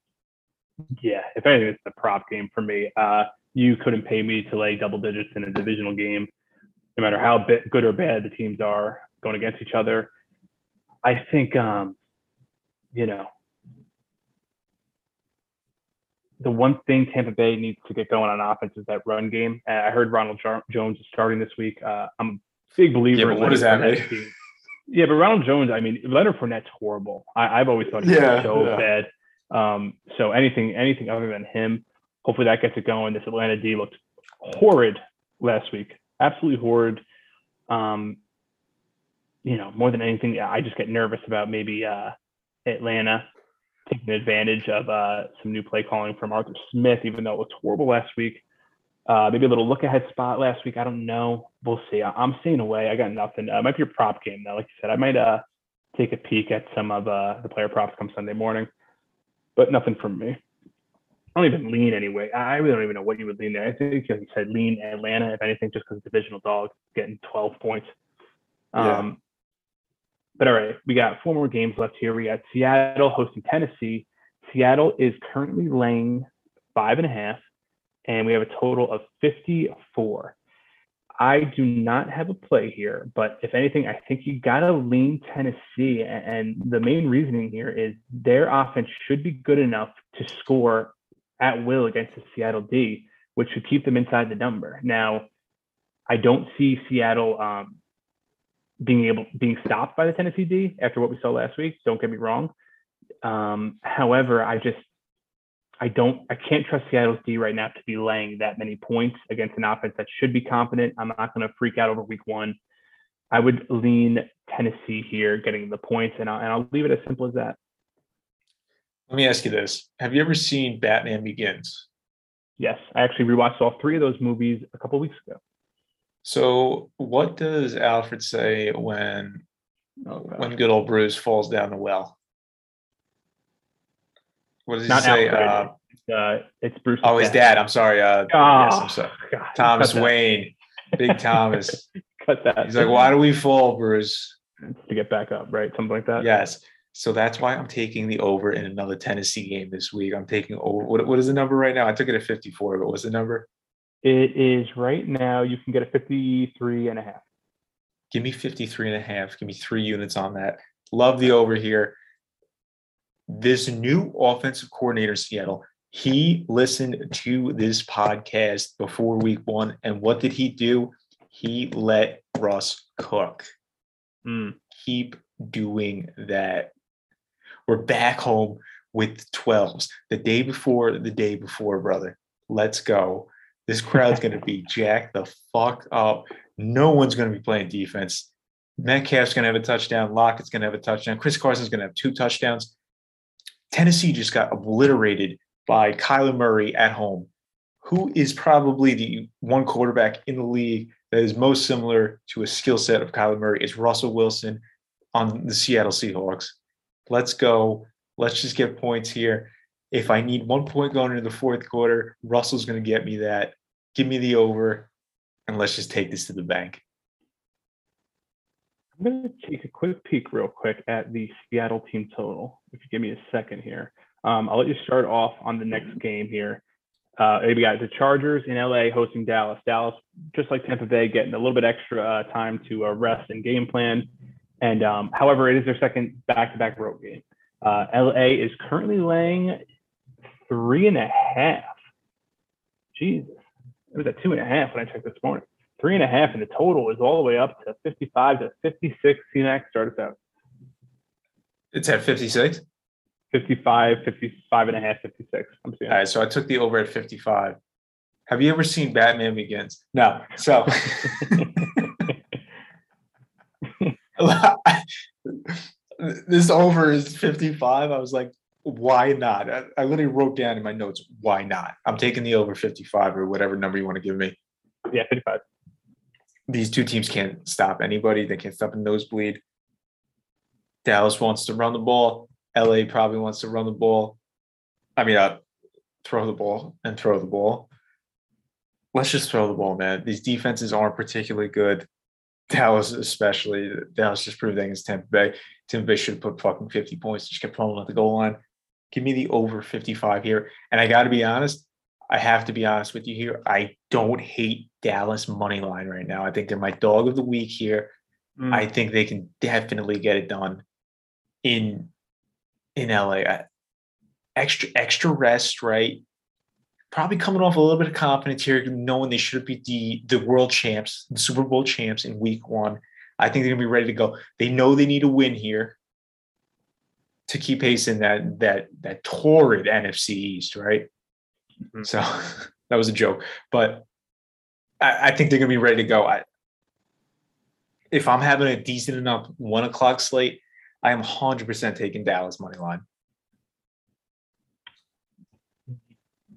Yeah, if anything, it's the prop game for me. Uh, you couldn't pay me to lay double digits in a divisional game no matter how good or bad the teams are going against each other. I think, um, you know, the one thing Tampa Bay needs to get going on offense is that run game. I heard Ronald Jones is starting this week. Uh, I'm a big believer. Yeah, but what does that mean? Yeah, but Ronald Jones, I mean, Leonard Fournette's horrible. I, have always thought he yeah, was so yeah. bad. Um, so anything anything other than him, hopefully that gets it going. This Atlanta D looked horrid last week, absolutely horrid. Um, you know, more than anything, I just get nervous about maybe uh, Atlanta taking advantage of uh, some new play calling from Arthur Smith, even though it looked horrible last week. Uh, maybe a little look ahead spot last week. I don't know. We'll see. I- am staying away. I got nothing. Uh, might be a prop game though. Like you said, I might uh, take a peek at some of uh, the player props come Sunday morning, but nothing from me. I don't even lean anyway. I really don't even know what you would lean there. I think, like you said, lean Atlanta, if anything, just because divisional dog getting 12 points. Yeah. Um, but all right, we got four more games left here. We got Seattle hosting Tennessee. Seattle is currently laying five and a half, and we have a total of 54. I do not have a play here, but if anything, I think you got to lean Tennessee. And the main reasoning here is their offense should be good enough to score at will against the Seattle D, which should keep them inside the number. Now, I don't see Seattle um, being able being stopped by the Tennessee D after what we saw last week. Don't get me wrong. Um, however, I just I don't I can't trust Seattle's D right now to be laying that many points against an offense that should be confident. I'm not going to freak out over week one. I would lean Tennessee here, getting the points, and I'll, and I'll leave it as simple as that. Let me ask you this: Have you ever seen Batman Begins? Yes, I actually rewatched all three of those movies a couple weeks ago. So, what does Alfred say when Oh, when good old Bruce falls down the well? What does he Not say? Alfred. Uh, Uh, it's Bruce. oh, his dad. I'm sorry. Uh, Oh, yes, I'm sorry. God, Thomas. Wayne, Big Thomas. Cut that. He's like, "Why do we fall, Bruce?" to get back up, right? Something like that. Yes. So that's why I'm taking the over in another Tennessee game this week. I'm taking over. What, what is the number right now? I took it at 54, but what's the number? It is right now. You can get a 53 and a half. Give me 53 and a half. Give me three units on that. Love the over here. This new offensive coordinator in Seattle, he listened to this podcast before week one. And what did he do? He let Russ cook. Mm. Keep doing that. We're back home with 12s. The day before, the day before, brother. Let's go. This crowd's going to be jacked the fuck up. No one's going to be playing defense. Metcalf's going to have a touchdown. Lockett's going to have a touchdown. Chris Carson's going to have two touchdowns. Tennessee just got obliterated by Kyler Murray at home, who is probably the one quarterback in the league that is most similar to a skill set of Kyler Murray is Russell Wilson on the Seattle Seahawks. Let's go. Let's just get points here. If I need one point going into the fourth quarter, Russell's going to get me that. Give me the over, and let's just take this to the bank. I'm going to take a quick peek, real quick, at the Seattle team total. If you give me a second here, um, I'll let you start off on the next game here. Uh, we got the Chargers in LA hosting Dallas. Dallas, just like Tampa Bay, getting a little bit extra uh, time to uh, rest and game plan. And um, however, it is their second back-to-back road game. Uh, LA is currently laying three and a half. Jesus, it was at two and a half when I checked this morning. Three and a half, and the total is all the way up to 55 to 56. CNAC start us out. It's at 56. 55, 55 and a half, 56. I'm seeing. All right, so I took the over at 55. Have you ever seen Batman Begins? No. So this over is 55. I was like, why not? I, I literally wrote down in my notes, why not? I'm taking the over 55 or whatever number you want to give me. yeah, 55. These two teams can't stop anybody. They can't stop a nosebleed. Dallas wants to run the ball. LA probably wants to run the ball. I mean, uh, throw the ball and throw the ball. Let's just throw the ball, man. These defenses aren't particularly good. Dallas, especially. Dallas just proved that against Tampa Bay. Tampa Bay should have put fucking 50 points. Just kept pulling at the goal line. Give me the over 55 here. And I got to be honest, I have to be honest with you here. I don't hate Dallas money line right now. I think they're my dog of the week here. Mm. I think they can definitely get it done in in LA. I- Extra extra rest, right? Probably coming off a little bit of confidence here, knowing they should be the the world champs, the Super Bowl champs in Week One. I think they're gonna be ready to go. They know they need a win here. To keep pace in that that that torrid NFC East, right? Mhm. So that was a joke, but I, I think they're gonna be ready to go. I, if I'm having a decent enough one o'clock slate, I am 100% taking Dallas money line.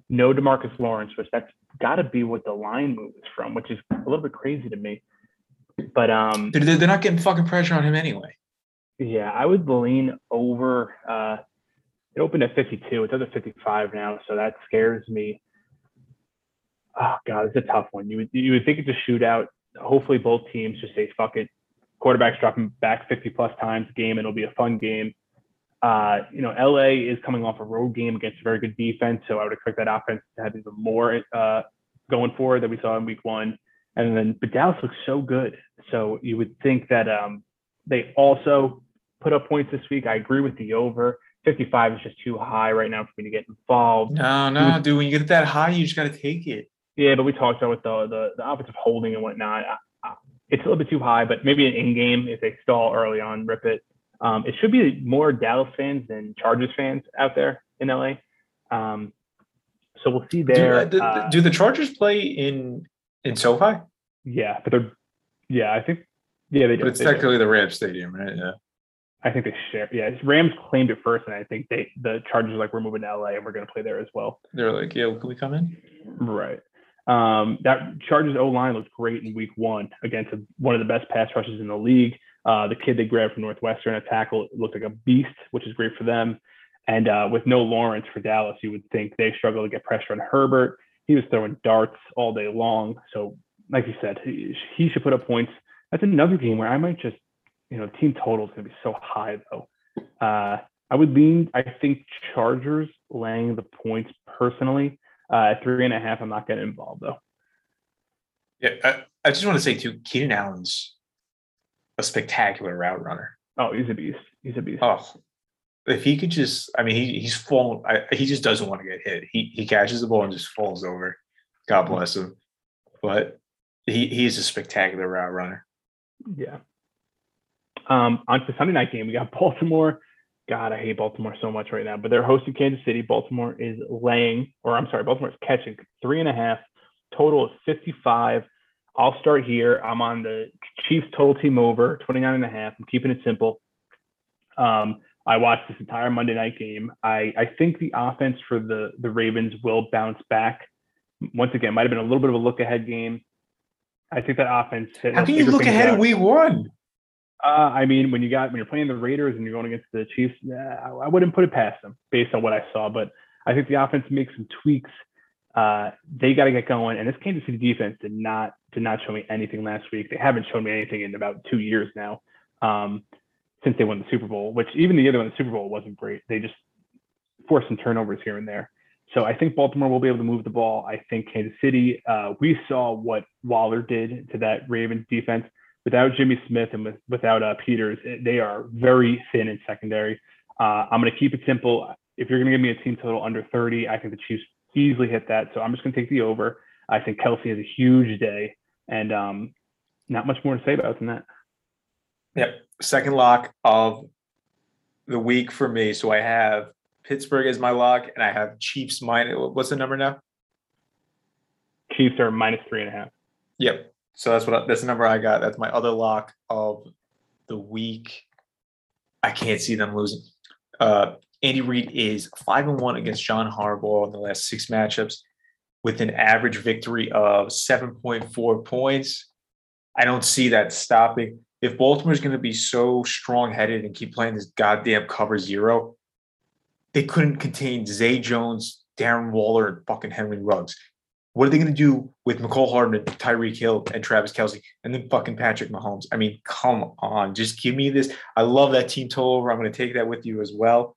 No DeMarcus Lawrence, which that's got to be what the line move is from, which is a little bit crazy to me. But um, They're, they're not getting fucking pressure on him anyway. Yeah, I would lean over. Uh, it opened at 52. It's at 55 now, so that scares me. Oh god, it's a tough one. You would you would think it's a shootout. Hopefully, both teams just say fuck it. Quarterbacks dropping back 50 plus times game, it'll be a fun game. Uh, you know, LA is coming off a road game against a very good defense, so I would expect that offense to have even more uh, going forward that we saw in Week One. And then, but Dallas looks so good, so you would think that um, they also put up points this week. I agree with the over. 55 is just too high right now for me to get involved. No, no, dude. When you get that high, you just got to take it. Yeah, but we talked about with the the, the offensive holding and whatnot. I, I, it's a little bit too high, but maybe an in game if they stall early on, rip it. Um, it should be more Dallas fans than Chargers fans out there in LA. Um, so we'll see Do, there. uh, the- the- Uh, do the Chargers play in in SoFi? yeah, but they're yeah, I think yeah they do. But it's they do. technically the Rams Stadium, right? Yeah. I think they share. Yeah, Rams claimed it first, and I think they the Chargers are like we're moving to LA and we're going to play there as well. They're like, yeah, can we come in? Right. Um, that Chargers O line looked great in week one against a, one of the best pass rushes in the league. Uh, the kid they grabbed from Northwestern at tackle looked like a beast, which is great for them. And uh, with no Lawrence for Dallas, you would think they struggle to get pressure on Herbert. He was throwing darts all day long. So, like you said, he, he should put up points. That's another game where I might just, you know, team total is going to be so high though. Uh, I would lean, I think Chargers laying the points personally. Uh, at three and a half, I'm not getting involved though. Yeah. I, I just want to say too, Keenan Allen's a spectacular route runner. Oh, he's a beast. He's a beast. Oh, if he could just, I mean, he, he's fallen. I, he just doesn't want to get hit. He he catches the ball and just falls over. God bless him. But he he is a spectacular route runner. Yeah. Um, on to Sunday night game, we got Baltimore. God, I hate Baltimore so much right now, but they're hosting Kansas City. Baltimore is laying, or I'm sorry, Baltimore is catching three and a half. Total is 55. I'll start here. I'm on the Chiefs total team over 29 and a half. I'm keeping it simple. Um, I watched this entire Monday night game. I, I think the offense for the, the Ravens will bounce back. Once again, might have been a little bit of a look ahead game. I think that offense. How can you look ahead of week one? Uh, I mean, when you got when you're playing the Raiders and you're going against the Chiefs, uh, I wouldn't put it past them based on what I saw. But I think the offense makes some tweaks. Uh, they got to get going. And this Kansas City defense did not did not show me anything last week. They haven't shown me anything in about two years now, um, since they won the Super Bowl. Which even the other one, the Super Bowl, wasn't great. They just forced some turnovers here and there. So I think Baltimore will be able to move the ball. I think Kansas City. Uh, we saw what Waller did to that Ravens defense without Jimmy Smith and with, without uh, Peters, they are very thin in secondary. Uh, I'm going to keep it simple. If you're going to give me a team total under 30, I think the Chiefs easily hit that. So I'm just going to take the over. I think Kelce has a huge day, and um, not much more to say about it than that. Yep. Second lock of the week for me. So I have Pittsburgh as my lock, and I have Chiefs minus. What's the number now? Chiefs are minus three and a half. Yep. So that's what that's the number I got. That's my other lock of the week. I can't see them losing. Uh, Andy Reid is five and one against John Harbaugh in the last six matchups, with an average victory of seven point four points. I don't see that stopping. If Baltimore's going to be so strong headed and keep playing this goddamn cover zero, they couldn't contain Zay Jones, Darren Waller, and fucking Henry Ruggs. What are they going to do with Mecole Hardman, Tyreek Hill, and Travis Kelce, and then fucking Patrick Mahomes? I mean, come on, just give me this. I love that team total over. I'm going to take that with you as well.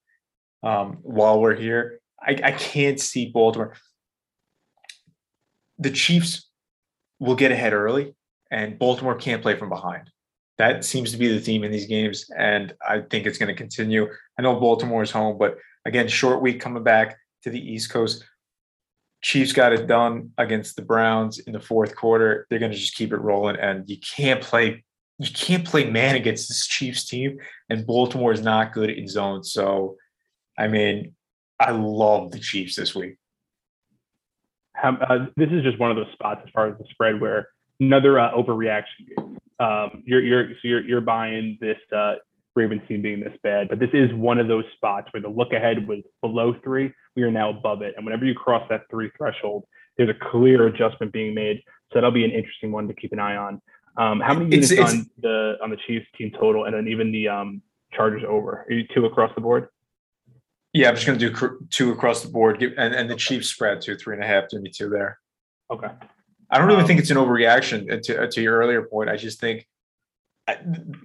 Um, while we're here, I, I can't see Baltimore. The Chiefs will get ahead early, and Baltimore can't play from behind. That seems to be the theme in these games, and I think it's going to continue. I know Baltimore is home, but again, short week coming back to the East Coast. Chiefs got it done against the Browns in the fourth quarter. They're going to just keep it rolling, and you can't play you can't play man against this Chiefs team, and Baltimore is not good in zone. So, I mean, I love the Chiefs this week. How, uh, this is just one of those spots as far as the spread where another uh, overreaction. Um, you're you're so you're you're buying this uh, Ravens team being this bad, but this is one of those spots where the look ahead was below three. We are now above it, and whenever you cross that three threshold, there's a clear adjustment being made. So that'll be an interesting one to keep an eye on. Um, how many units it's- on the on the Chiefs team total, and then even the um, Chargers over? Are you two across the board? Yeah, I'm just going to do cr- two across the board, give, and and the Chiefs spread two, three and a half. Give me two there. Okay. I don't even Um, think it's an overreaction. uh, To to your earlier point, I just think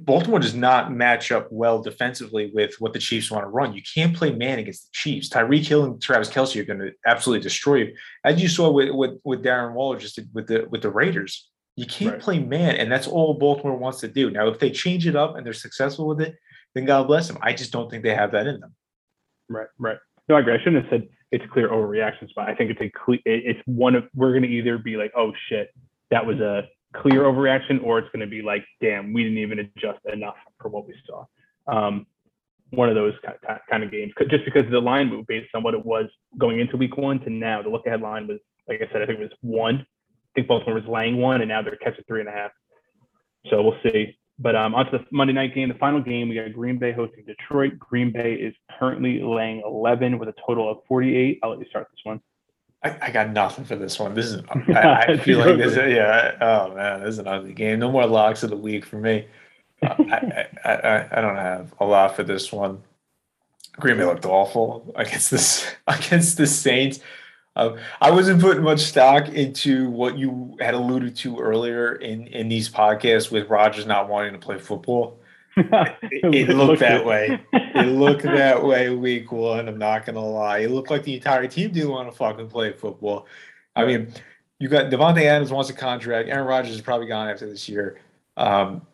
Baltimore does not match up well defensively with what the Chiefs want to run. You can't play man against the Chiefs. Tyreek Hill and Travis Kelce are going to absolutely destroy you, as you saw with with, with Darren Waller just with the with the Raiders. You can't Right. play man, and that's all Baltimore wants to do. Now, if they change it up and they're successful with it, then God bless them. I just don't think they have that in them. Right, right. No, I agree. I shouldn't have said it's a clear overreaction but I think it's a cle- it's one of we're going to either be like, oh shit, that was a clear overreaction, or it's going to be like, damn, we didn't even adjust enough for what we saw. Um, one of those ki- ki- kind of games, just because the line moved based on what it was going into week one to now. The look ahead line was, like I said, I think it was one. I think Baltimore was laying one, and now they're catching three and a half. So we'll see. But um, on to the Monday night game, the final game, we got Green Bay hosting Detroit. Green Bay is currently laying 11 with a total of 48. I'll let you start this one. I, I got nothing for this one. This is I, I feel like this. Is, yeah. Oh man, this is an ugly game. No more locks of the week for me. Uh, I, I, I don't have a lot for this one. Green Bay looked awful against this against the Saints. Um, I wasn't putting much stock into what you had alluded to earlier in in these podcasts with Rodgers not wanting to play football. It, it looked that way. It looked that way week one. I'm not gonna lie. It looked like the entire team didn't want to fucking play football. I mean, you got Davante Adams wants a contract. Aaron Rodgers is probably gone after this year. Um,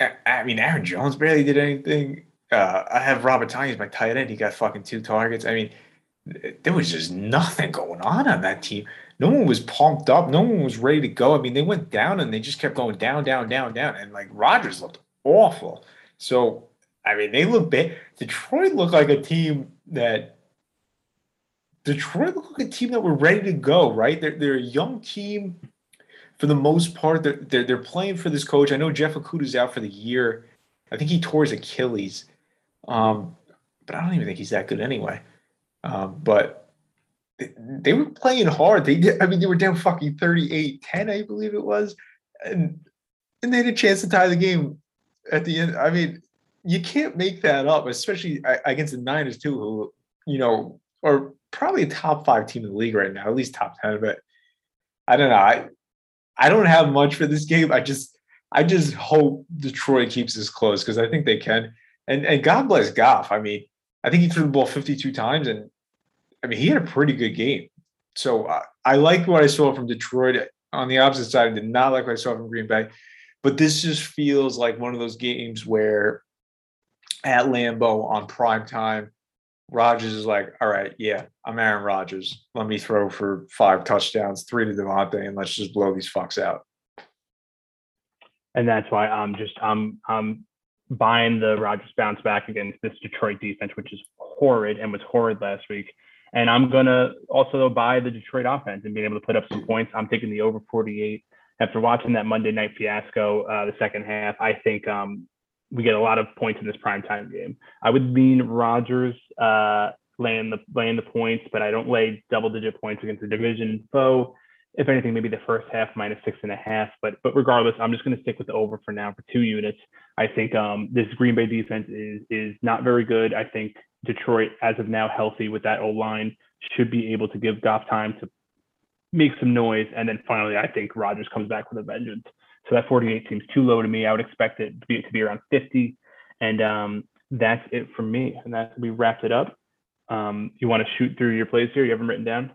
I, I mean, Aaron Jones barely did anything. Uh, I have Robert Tonyan as my tight end. He got fucking two targets. I mean, there was just nothing going on on that team. No one was pumped up. No one was ready to go. I mean, they went down and they just kept going down, down, down, down. And like Rodgers looked awful. So I mean, they look bad. Detroit looked like a team that Detroit looked like a team that were ready to go. Right? They're they're a young team for the most part. They're they're, they're playing for this coach. I know Jeff Okudah's out for the year. I think he tore his Achilles. Um, but I don't even think he's that good anyway. Um, but they, were playing hard. They did. I mean, they were down fucking 38-10, I believe it was, and and they had a chance to tie the game at the end. I mean, you can't make that up, especially against the Niners too, who you know are probably a top five team in the league right now, at least top ten. But I don't know. I I don't have much for this game. I just I just hope Detroit keeps this close because I think they can. And and God bless Goff. I mean, I think he threw the ball 52 times, and I mean he had a pretty good game. So I, I like what I saw from Detroit. On the opposite side, I did not like what I saw from Green Bay. But this just feels like one of those games where at Lambeau on prime time, Rodgers is like, all right, yeah, I'm Aaron Rodgers. Let me throw for five touchdowns, three to Davante, and let's just blow these fucks out. and that's why I'm just I'm I'm buying the Rodgers bounce back against this Detroit defense, which is horrid and was horrid last week. And I'm gonna also buy the Detroit offense and being able to put up some points. I'm taking the over 48 after watching that Monday night fiasco, uh, the second half. I think um, we get a lot of points in this primetime game. I would lean Rodgers uh, laying the laying the points, but I don't lay double digit points against the division foe if anything, maybe the first half minus six and a half. But but regardless, I'm just going to stick with the over for now for two units. I think um, this Green Bay defense is is not very good. I think Detroit, as of now, healthy with that O line, should be able to give Goff time to make some noise. And then finally, I think Rodgers comes back with a vengeance. So that 48 seems too low to me. I would expect it to be to be around 50. And um, that's it from me. And that's we wrapped it up. Um, you want to shoot through your plays here? You have them written down?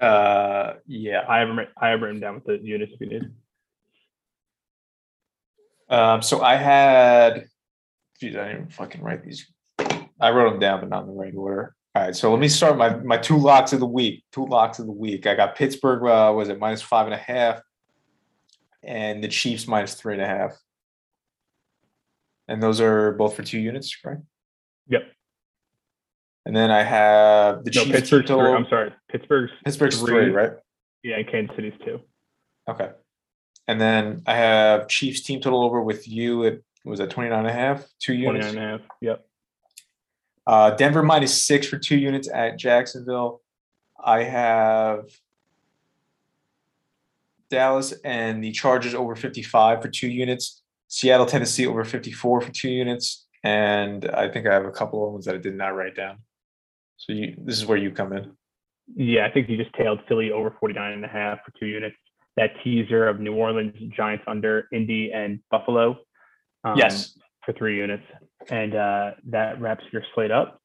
Uh, yeah. I have them. I have written down with the units if you need. Um, so I had, geez, I didn't even fucking write these. I wrote them down, but not in the right order. All right, so let me start my my two locks of the week. Two locks of the week. I got Pittsburgh. Uh, was it minus five and a half? and the Chiefs minus three and a half. And those are both for two units, right? Yep. And then I have the No, Chiefs Pittsburgh's three. I'm sorry. Pittsburgh's Pittsburgh's three. three, right? yeah, and Kansas City's two. Okay. And then I have Chiefs team total over with you at was that 29 and a half, two 29 units. and a half. Yep. Uh, Denver minus six for two units at Jacksonville. I have Dallas and the Chargers over 55 for two units. Seattle, Tennessee over 54 for two units. And I think I have a couple of ones that I did not write down. So you, this is where you come in. Yeah, I think you just tailed Philly over 49 and a half for two units. That teaser of New Orleans Giants under Indy and Buffalo. um, Yes. For three units. And uh, that wraps your slate up.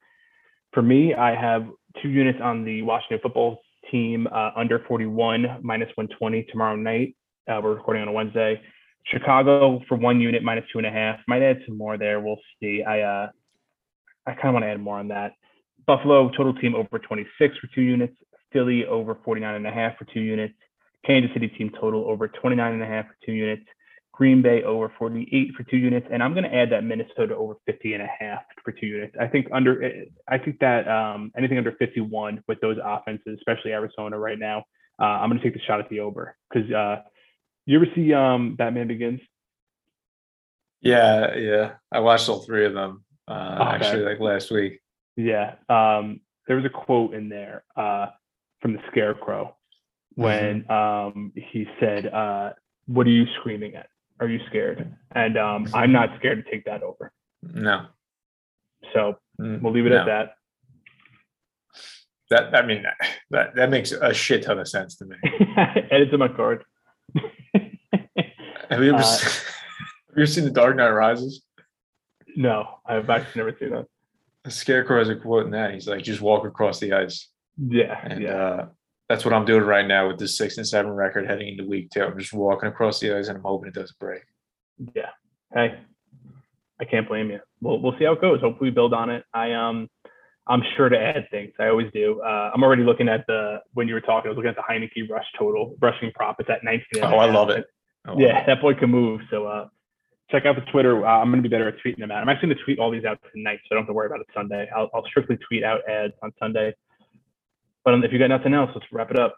For me, I have two units on the Washington football team uh, under 41 minus 120 tomorrow night. Uh, we're recording on a Wednesday. Chicago for one unit minus two and a half. Might add some more there. We'll see. I uh, I kind of want to add more on that. Buffalo total team over 26 for two units. Philly over 49 and a half for two units. Kansas City team total over 29 and a half for two units. Green Bay over 48 for two units. And I'm going to add that Minnesota over 50 and a half for two units. I think under, I think that um, anything under 51 with those offenses, especially Arizona right now, uh, I'm going to take the shot at the over because uh, you ever see um, Batman Begins? Yeah, yeah. I watched all three of them uh, Okay. actually like last week. Yeah. Um, there was a quote in there uh, from the Scarecrow when um, he said, uh, "What are you screaming at? Are you scared?" And um, I'm not scared to take that over. No. So Mm, we'll leave it no. at that. That I mean that that makes a shit ton of sense to me. Add it to my card. Have you ever Uh, seen, have you seen The Dark Knight Rises? no, I've actually never seen that. The Scarecrow has a quote in that. He's like, "Just walk across the ice," Yeah, and yeah. uh, that's what I'm doing right now with this six and seven record heading into week two. I'm just walking across the ice, and I'm hoping it doesn't break. Yeah. Hey, I can't blame you. We'll we'll see how it goes. Hopefully, we build on it. I um, I'm sure to add things. I always do. Uh, I'm already looking at the when you were talking. I was looking at the Heinicke rush total, rushing prop. It's at 19. Oh, I love it. Oh, Yeah, it. that boy can move. So uh, check out the Twitter. Uh, I'm going to be better at tweeting them out. I'm actually going to tweet all these out tonight, so I don't have to worry about it Sunday. I'll, I'll strictly tweet out ads on Sunday. But um, if you got nothing else, let's wrap it up.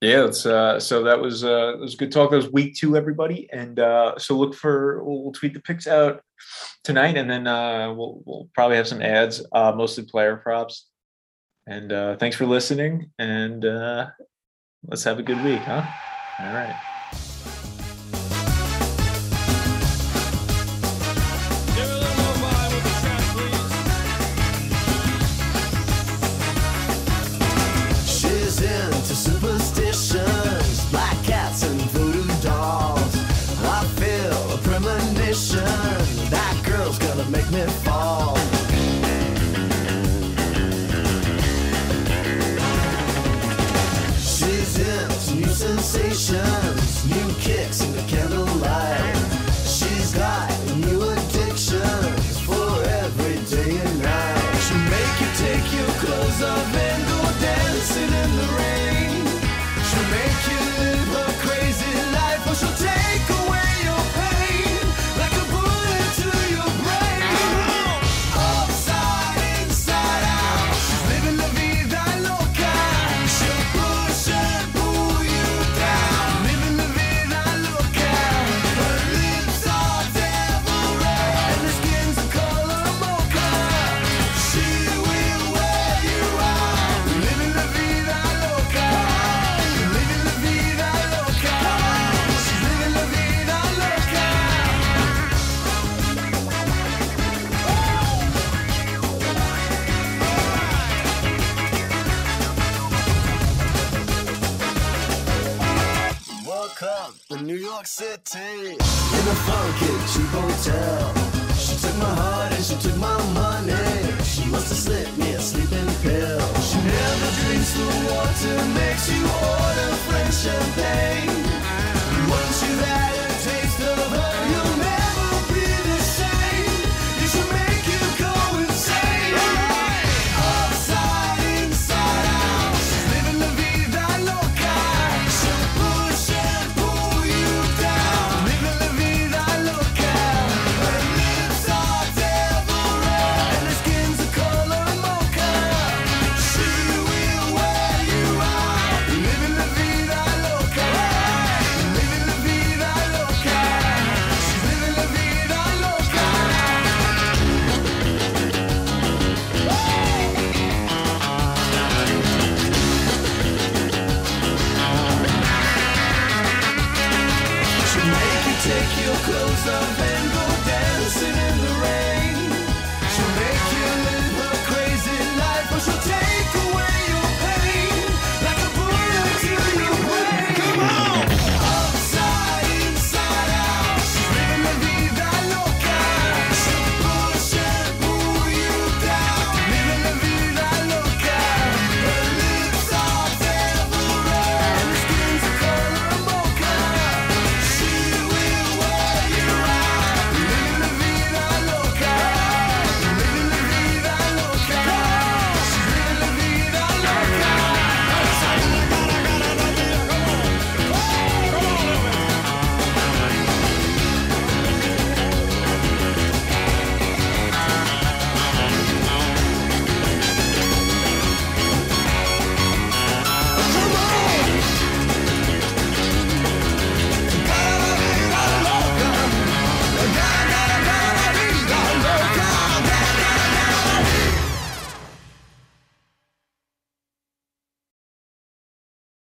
Yeah, it's uh so that was uh was good talk. That was week two, everybody. And uh so look for we'll, we'll tweet the picks out tonight and then uh we'll we'll probably have some ads, uh mostly player props. And uh thanks for listening and uh let's have a good week, huh? All right.